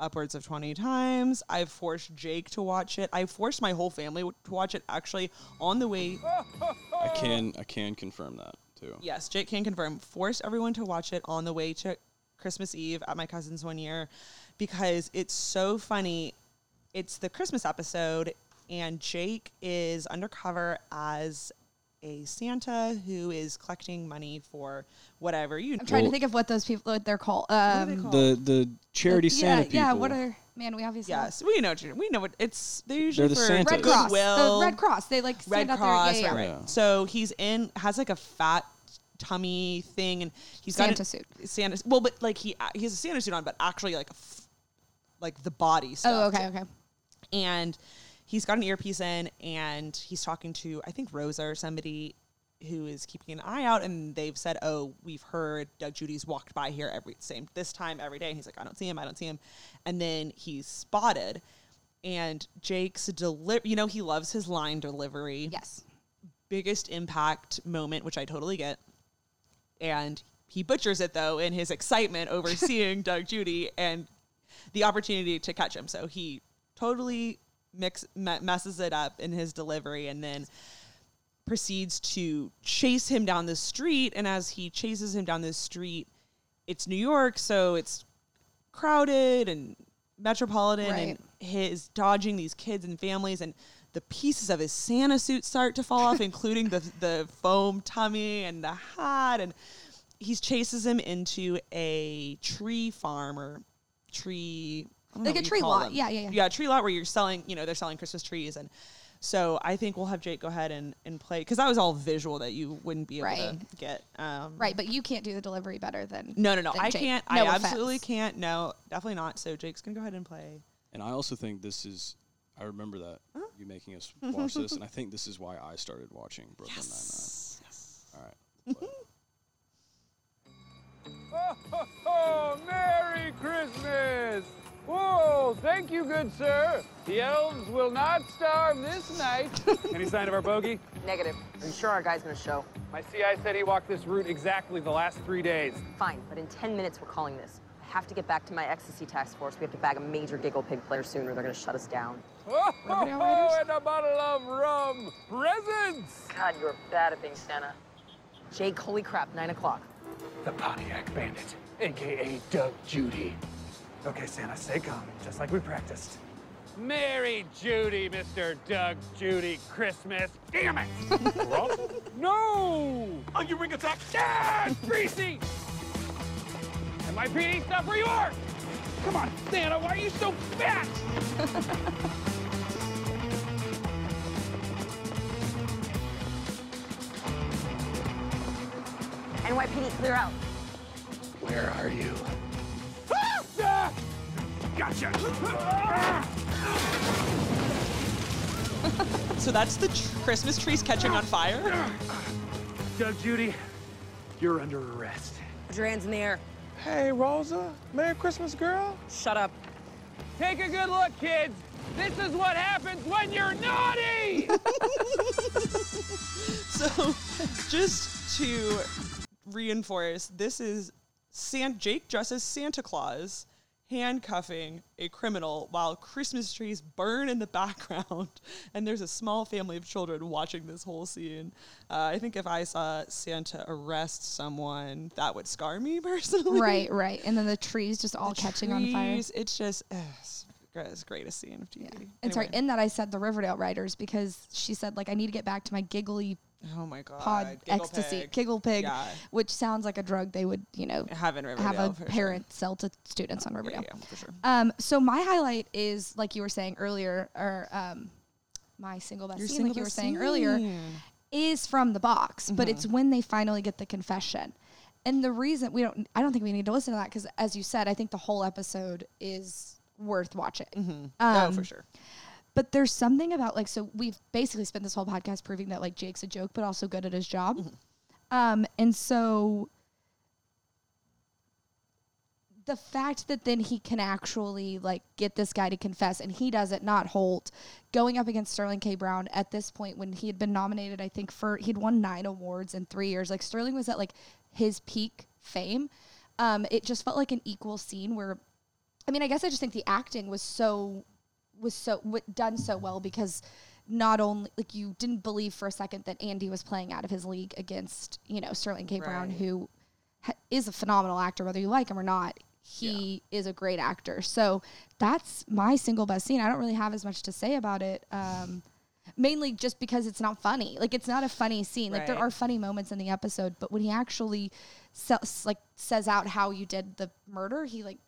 Speaker 3: upwards of 20 times. I've forced Jake to watch it. I forced my whole family w- to watch it actually on the way.
Speaker 4: I can. I can confirm that too.
Speaker 3: Yes, Jake can confirm. Forced everyone to watch it on the way to Christmas Eve at my cousin's one year because it's so funny. It's the Christmas episode, and Jake is undercover as a Santa who is collecting money for whatever you.
Speaker 2: I'm trying
Speaker 4: Well-
Speaker 2: to think of what those people what they're called.
Speaker 3: are they
Speaker 2: Um,
Speaker 3: called?
Speaker 4: The the charity
Speaker 2: yeah,
Speaker 4: Santa people.
Speaker 2: yeah. What are man? We obviously
Speaker 3: Yes, we know. We know what it's. They're usually
Speaker 4: the
Speaker 3: for
Speaker 4: Santas.
Speaker 2: Red Cross.
Speaker 3: Goodwill.
Speaker 2: The Red Cross. They like
Speaker 3: Red
Speaker 2: stand out
Speaker 3: Cross,
Speaker 2: there. Yeah,
Speaker 3: right,
Speaker 2: yeah.
Speaker 3: right. So he's in has like a fat tummy thing, and he's got
Speaker 2: Santa
Speaker 3: a-
Speaker 2: suit.
Speaker 3: Santa. Well, but like he he has a Santa suit on, but actually like a f- like the body stuff.
Speaker 2: Oh, okay, okay.
Speaker 3: And he's got an earpiece in, and he's talking to I think Rosa or somebody who is keeping an eye out, and they've said, "Oh, we've heard Doug Judy's walked by here every same this time every day." And he's like, "I don't see him. I don't see him," and then he's spotted. And Jake's deli- you know, he loves his line delivery
Speaker 2: Yes.
Speaker 3: biggest impact moment, which I totally get. And he butchers it though in his excitement over seeing Doug Judy and the opportunity to catch him. So he totally mix messes it up in his delivery and then proceeds to chase him down the street and as he chases him down the street it's New York so it's crowded and metropolitan and
Speaker 2: Right.
Speaker 3: his dodging these kids and families and the pieces of his Santa suit start to fall off including the the foam tummy and the hat and he chases him into a tree farm or tree I don't know
Speaker 2: Like a tree lot.
Speaker 3: them.
Speaker 2: Yeah, yeah, yeah.
Speaker 3: Yeah, a tree lot where you're selling, you know, they're selling Christmas trees and so I think we'll have Jake go ahead and, and play because that was all visual that you wouldn't be able
Speaker 2: Right.
Speaker 3: to get. Um,
Speaker 2: Right, but you can't do the delivery better than
Speaker 3: No, no, no. I
Speaker 2: Jake.
Speaker 3: can't.
Speaker 2: No
Speaker 3: I absolutely can't. No, definitely not. So Jake's gonna go ahead and play.
Speaker 4: And I also think this is. I remember that you making us watch this, and I think this is why I started watching Brooklyn Nine Nine. Yes. All right. play.
Speaker 8: Oh, Merry Christmas! Whoa, thank you, good sir. The elves will not starve this night.
Speaker 5: Any sign of our bogey?
Speaker 9: Negative. Are you sure our guy's gonna show?
Speaker 5: My CI said he walked this route exactly the last three days.
Speaker 9: Fine, but in 10 minutes we're calling this. I have to get back to my ecstasy task force. We have to bag a major giggle pig player soon or they're gonna shut us down.
Speaker 8: Oh,
Speaker 2: Revenue riders?
Speaker 8: and a bottle of rum. Presents!
Speaker 9: God, you're bad at being Santa. Jake, holy crap, 9 o'clock.
Speaker 5: The Pontiac Bandit, aka Doug Judy. Okay, Santa, stay calm, just like we practiced. Merry Judy, Mr. Doug Judy Christmas. Damn it! no! Onion ring attack. Ah, greasy! NYPD, stop where you are! Come on, Santa, why are you so fat?
Speaker 9: NYPD, clear out.
Speaker 5: Where are you? Gotcha!
Speaker 3: So that's the tr- Christmas trees catching on fire.
Speaker 5: Doug Judy, you're under arrest.
Speaker 9: Put your hands in the air.
Speaker 8: Hey, Rosa. Merry Christmas, girl.
Speaker 9: Shut up.
Speaker 8: Take a good look, kids. This is what happens when you're naughty!
Speaker 3: So just to reinforce, this is San- Jake dresses Santa Claus handcuffing a criminal while Christmas trees burn in the background, and there's a small family of children watching this whole scene. Uh, I think if I saw Santa arrest someone, that would scar me personally.
Speaker 2: Right, right. And then the trees just all
Speaker 3: The
Speaker 2: catching on fire.
Speaker 3: It's just ugh, it's gr- it's the greatest scene of TV.
Speaker 2: And sorry, in that I said the Riverdale writers because she said like I need to get back to my giggly
Speaker 3: oh my god,
Speaker 2: pod
Speaker 3: Giggle
Speaker 2: ecstasy,
Speaker 3: Pig.
Speaker 2: giggle pig,
Speaker 3: Yeah.
Speaker 2: which sounds like a drug they would you know
Speaker 3: Have in
Speaker 2: have a
Speaker 3: for sure.
Speaker 2: parent sell to students on Riverdale.
Speaker 3: yeah, for sure.
Speaker 2: Um, so my highlight is like you were saying earlier, or um, my single best
Speaker 3: Your
Speaker 2: scene,
Speaker 3: single
Speaker 2: like you were
Speaker 3: best
Speaker 2: saying earlier, is from the box, but
Speaker 3: Mm-hmm.
Speaker 2: it's when they finally get the confession. And the reason we don't, I don't think we need to listen to that because, as you said, I think the whole episode is worth watching.
Speaker 3: oh,
Speaker 2: Um,
Speaker 3: for sure.
Speaker 2: But there's something about like so we've basically spent this whole podcast proving that like Jake's a joke, but also good at his job. Um, and so the fact that then he can actually like get this guy to confess and he does it, not Holt, going up against Sterling K. Brown at this point when he had been nominated, I think for he'd won nine awards in three years. Like Sterling was at like his peak fame. Um, it just felt like an equal scene where I mean, I guess I just think the acting was so was so w- done so well because not only like you didn't believe for a second that Andy was playing out of his league against you know Sterling K. Brown,
Speaker 3: Right.
Speaker 2: who ha- is a phenomenal actor, whether you like him or not. He is a great actor. So that's my single best scene. I don't really have as much to say about it. Um, mainly just because it's not funny. Like it's not a funny scene. Like there are funny moments in the episode, but when he actually se- like says out how you did the murder, he like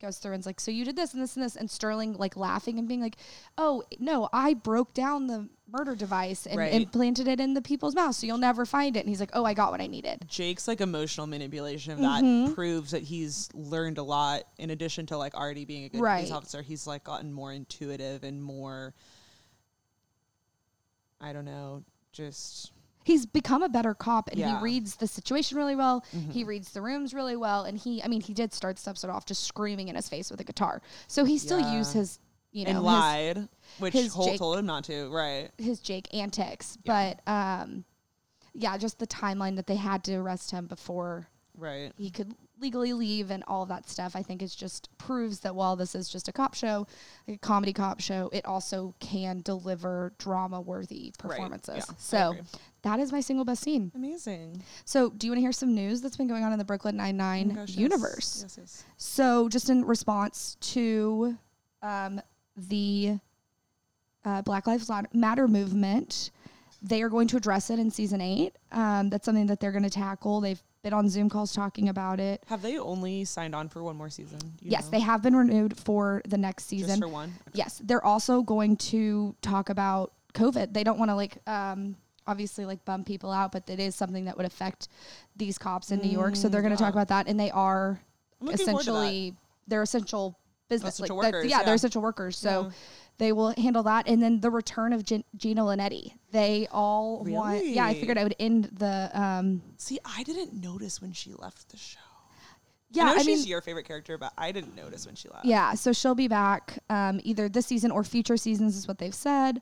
Speaker 2: goes through and's like, so you did this and this and this, and Sterling like laughing and being like, oh no, I broke down the murder device and
Speaker 3: Right.
Speaker 2: implanted it in the people's mouth, so you'll never find it. And he's like, oh, I got what I needed.
Speaker 3: Jake's like emotional manipulation of that
Speaker 2: Mm-hmm.
Speaker 3: proves that he's learned a lot in addition to like already being a good
Speaker 2: Right.
Speaker 3: police officer. He's like gotten more intuitive and more I don't know, just
Speaker 2: he's become a better cop and
Speaker 3: Yeah. Mm-hmm.
Speaker 2: he reads the situation really well. He reads the rooms really well. And he, I mean, he did start this episode off just screaming in his face with a guitar. So he still
Speaker 3: Yeah.
Speaker 2: used his, you know,
Speaker 3: and
Speaker 2: his,
Speaker 3: lied, which
Speaker 2: his
Speaker 3: Holt
Speaker 2: Jake-
Speaker 3: told him not to. Right.
Speaker 2: his Jake antics. But, um, yeah, just the timeline that they had to arrest him before
Speaker 3: Right.
Speaker 2: he could legally leave and all of that stuff. I think it just proves that while this is just a cop show, a comedy cop show, it also can deliver drama worthy
Speaker 3: Right.
Speaker 2: performances.
Speaker 3: Yeah,
Speaker 2: so. That is my single best scene.
Speaker 3: Amazing.
Speaker 2: So, do you want to hear some news that's been going on in the Brooklyn Nine Nine
Speaker 3: Oh
Speaker 2: universe?
Speaker 3: Yes, yes.
Speaker 2: So, just in response to um, the uh, Black Lives Matter movement, they are going to address it in season eight. Um, that's something that they're going to tackle. They've been on Zoom calls talking about it.
Speaker 3: Have they only signed on for one more season?
Speaker 2: Yes,
Speaker 3: know?
Speaker 2: they have been renewed for the next season.
Speaker 3: Just for one.
Speaker 2: Yes, they're also going to talk about COVID. They don't want to like um obviously like bum people out, but it is something that would affect these cops in New York. So they're going to talk about that and they are
Speaker 3: I'm looking forward to that.
Speaker 2: essentially they're essential business
Speaker 3: Essential
Speaker 2: like,
Speaker 3: workers,
Speaker 2: yeah,
Speaker 3: yeah.
Speaker 2: they're essential workers. So
Speaker 3: Yeah.
Speaker 2: they will handle that and then the return of Gin- Gina Linetti. They all want Yeah, I
Speaker 3: Really?
Speaker 2: figured I would end the um
Speaker 3: See, I didn't notice when she left the show.
Speaker 2: yeah,
Speaker 3: I know
Speaker 2: I mean
Speaker 3: she's your favorite character, but I didn't notice when she left.
Speaker 2: Yeah, so she'll be back um, either this season or future seasons, is what they've said.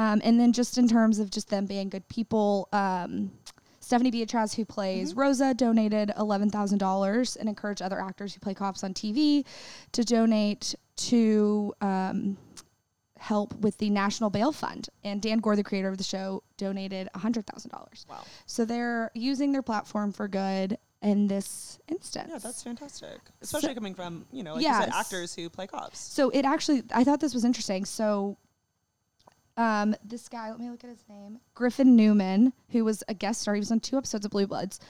Speaker 2: Um, and then just in terms of just them being good people, um, Stephanie Beatriz, who plays Rosa, donated eleven thousand dollars and encouraged other actors who play cops on TV to donate to um, help with the National Bail Fund. And Dan Goor, the creator of the show, donated hundred thousand dollars.
Speaker 3: Wow.
Speaker 2: So they're using their platform for good in this instance.
Speaker 3: Yeah, that's fantastic. Especially coming from, you know, like you said, actors who play cops.
Speaker 2: So it actually, I thought this was interesting. So, um, this guy, let me look at his name, Griffin Newman, who was a guest star. He was on two episodes of Blue Bloods.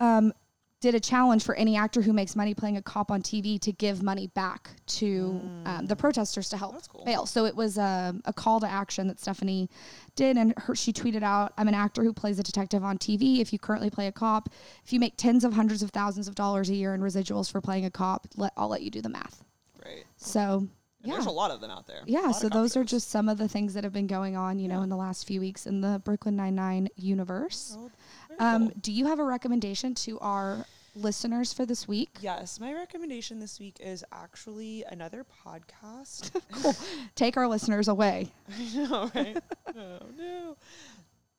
Speaker 2: Um, did a challenge for any actor who makes money playing a cop on TV to give money back to um, the protesters to help bail. So it was um, a call to action that Stephanie did, and her, she tweeted out, "I'm an actor who plays a detective on TV. If you currently play a cop, if you make tens of hundreds of thousands of dollars a year in residuals for playing a cop, let, I'll let you do the math."
Speaker 3: Right.
Speaker 2: So
Speaker 3: And
Speaker 2: yeah,
Speaker 3: There's a lot of them out there.
Speaker 2: Yeah. So those are just some of the things that have been going on, you know, in the last few weeks in the Brooklyn Nine Nine universe.
Speaker 3: Oh,
Speaker 2: Um,
Speaker 3: cool.
Speaker 2: do you have a recommendation to our listeners for this week?
Speaker 3: Yes, my recommendation this week is actually another podcast. cool.
Speaker 2: Take our listeners away.
Speaker 3: I know, right? oh no.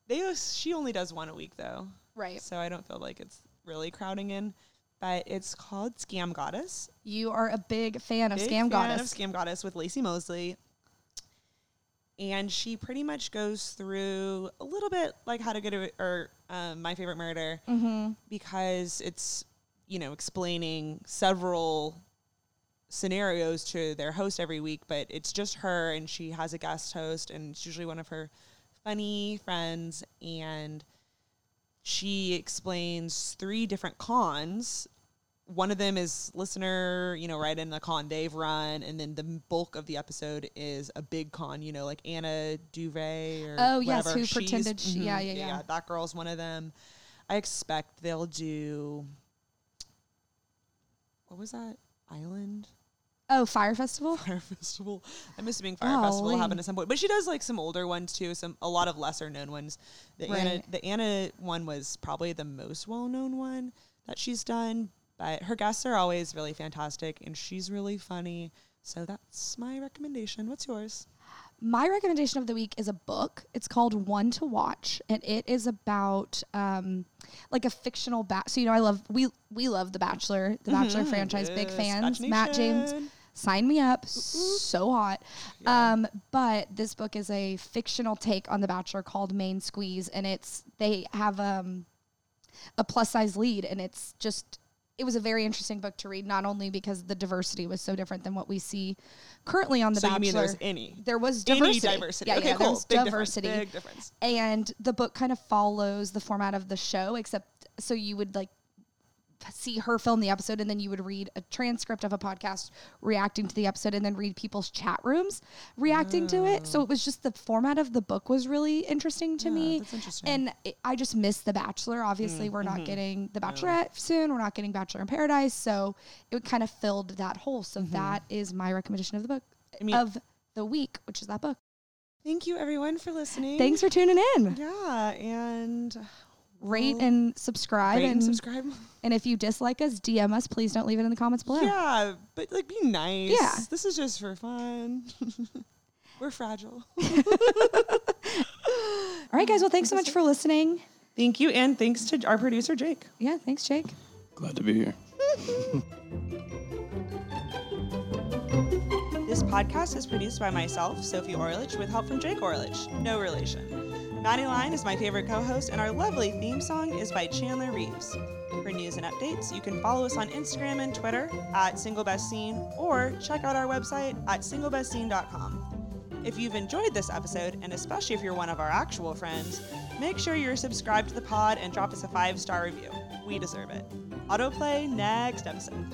Speaker 3: They she only does one a week though.
Speaker 2: Right.
Speaker 3: So I don't feel like it's really crowding in. But it's called Scam Goddess.
Speaker 2: You are a big fan of
Speaker 3: Big
Speaker 2: Scam
Speaker 3: fan
Speaker 2: Goddess.
Speaker 3: Of Scam Goddess with Laci Mosley. And she pretty much goes through a little bit like how to get a or um, my favorite murder
Speaker 2: mm-hmm.
Speaker 3: because it's you know explaining several scenarios to their host every week, but it's just her and she has a guest host and it's usually one of her funny friends and she explains three different cons. One of them is listener, you know, right in the con they've run, and then the bulk of the episode is a big con, you know, like Anna Delvey or
Speaker 2: Oh, yes,
Speaker 3: whatever.
Speaker 2: who
Speaker 3: She's-
Speaker 2: pretended she- yeah,
Speaker 3: mhm,
Speaker 2: yeah, yeah.
Speaker 3: That girl's one of them. I expect they'll do. What was that island?
Speaker 2: Oh, Fyre Festival.
Speaker 3: Fyre Festival. I miss being Fyre
Speaker 2: Oh,
Speaker 3: Festival
Speaker 2: lame.
Speaker 3: happened at some point, but she does like some older ones too. Some a lot of lesser known ones. The Anna the Anna one was probably the most well known one that she's done. But her guests are always really fantastic, and she's really funny. So that's my recommendation. What's yours?
Speaker 2: My recommendation of the week is a book. It's called One to Watch, and it is about um, like a fictional bat. So you know, I love we we love The Bachelor, The Bachelor
Speaker 3: Mhm.
Speaker 2: franchise, big
Speaker 3: Yes,
Speaker 2: fans. Matt James. Sign me up, so hot. Um, but this book is a fictional take on The Bachelor called Main Squeeze, and it's they have um, a plus size lead, and it's just it was a very interesting book to read, not only because the diversity was so different than what we see currently on The
Speaker 3: So you
Speaker 2: Bachelor.
Speaker 3: mean there's any?
Speaker 2: There was
Speaker 3: Any
Speaker 2: diversity.
Speaker 3: diversity.
Speaker 2: Yeah,
Speaker 3: Okay,
Speaker 2: yeah, there
Speaker 3: cool.
Speaker 2: was
Speaker 3: Big difference.
Speaker 2: diversity.
Speaker 3: Big difference.
Speaker 2: And the book kind of follows the format of the show, except so you would like see her film the episode and then you would read a transcript of a podcast reacting to the episode and then read people's chat rooms reacting to it. So it was just the format of the book was really interesting to
Speaker 3: Yeah,
Speaker 2: me.
Speaker 3: interesting.
Speaker 2: And it, I just miss The Bachelor. Obviously, mm, we're not mm-hmm. getting The Bachelorette soon. We're not getting Bachelor in Paradise. So it kind of filled that hole. So mm-hmm. that is my recommendation of the book
Speaker 3: I mean-
Speaker 2: of the week, which is that book.
Speaker 3: Thank you, everyone, for listening.
Speaker 2: Thanks for tuning in.
Speaker 3: Yeah, and
Speaker 2: Rate
Speaker 3: mm-hmm.
Speaker 2: and subscribe.
Speaker 3: rate
Speaker 2: and,
Speaker 3: and subscribe.
Speaker 2: and if you dislike us, DM us. Please don't leave it in the comments below.
Speaker 3: Yeah, but like be nice.
Speaker 2: Yeah.
Speaker 3: This is just for fun. We're fragile.
Speaker 2: All right, guys. Well, thanks so much for listening.
Speaker 3: Thank you, and thanks to our producer Jake.
Speaker 2: Yeah, thanks, Jake.
Speaker 4: Glad to be here.
Speaker 3: This podcast is produced by myself, Sophie Orlich, with help from Jake Orlich, no relation. Maddie Line is my favorite co host, and our lovely theme song is by Chandler Reeves. For news and updates, you can follow us on Instagram and Twitter at SingleBestScene or check out our website at singlebestscene.com. If you've enjoyed this episode, and especially if you're one of our actual friends, make sure you're subscribed to the pod and drop us a five star review. We deserve it. Autoplay next episode.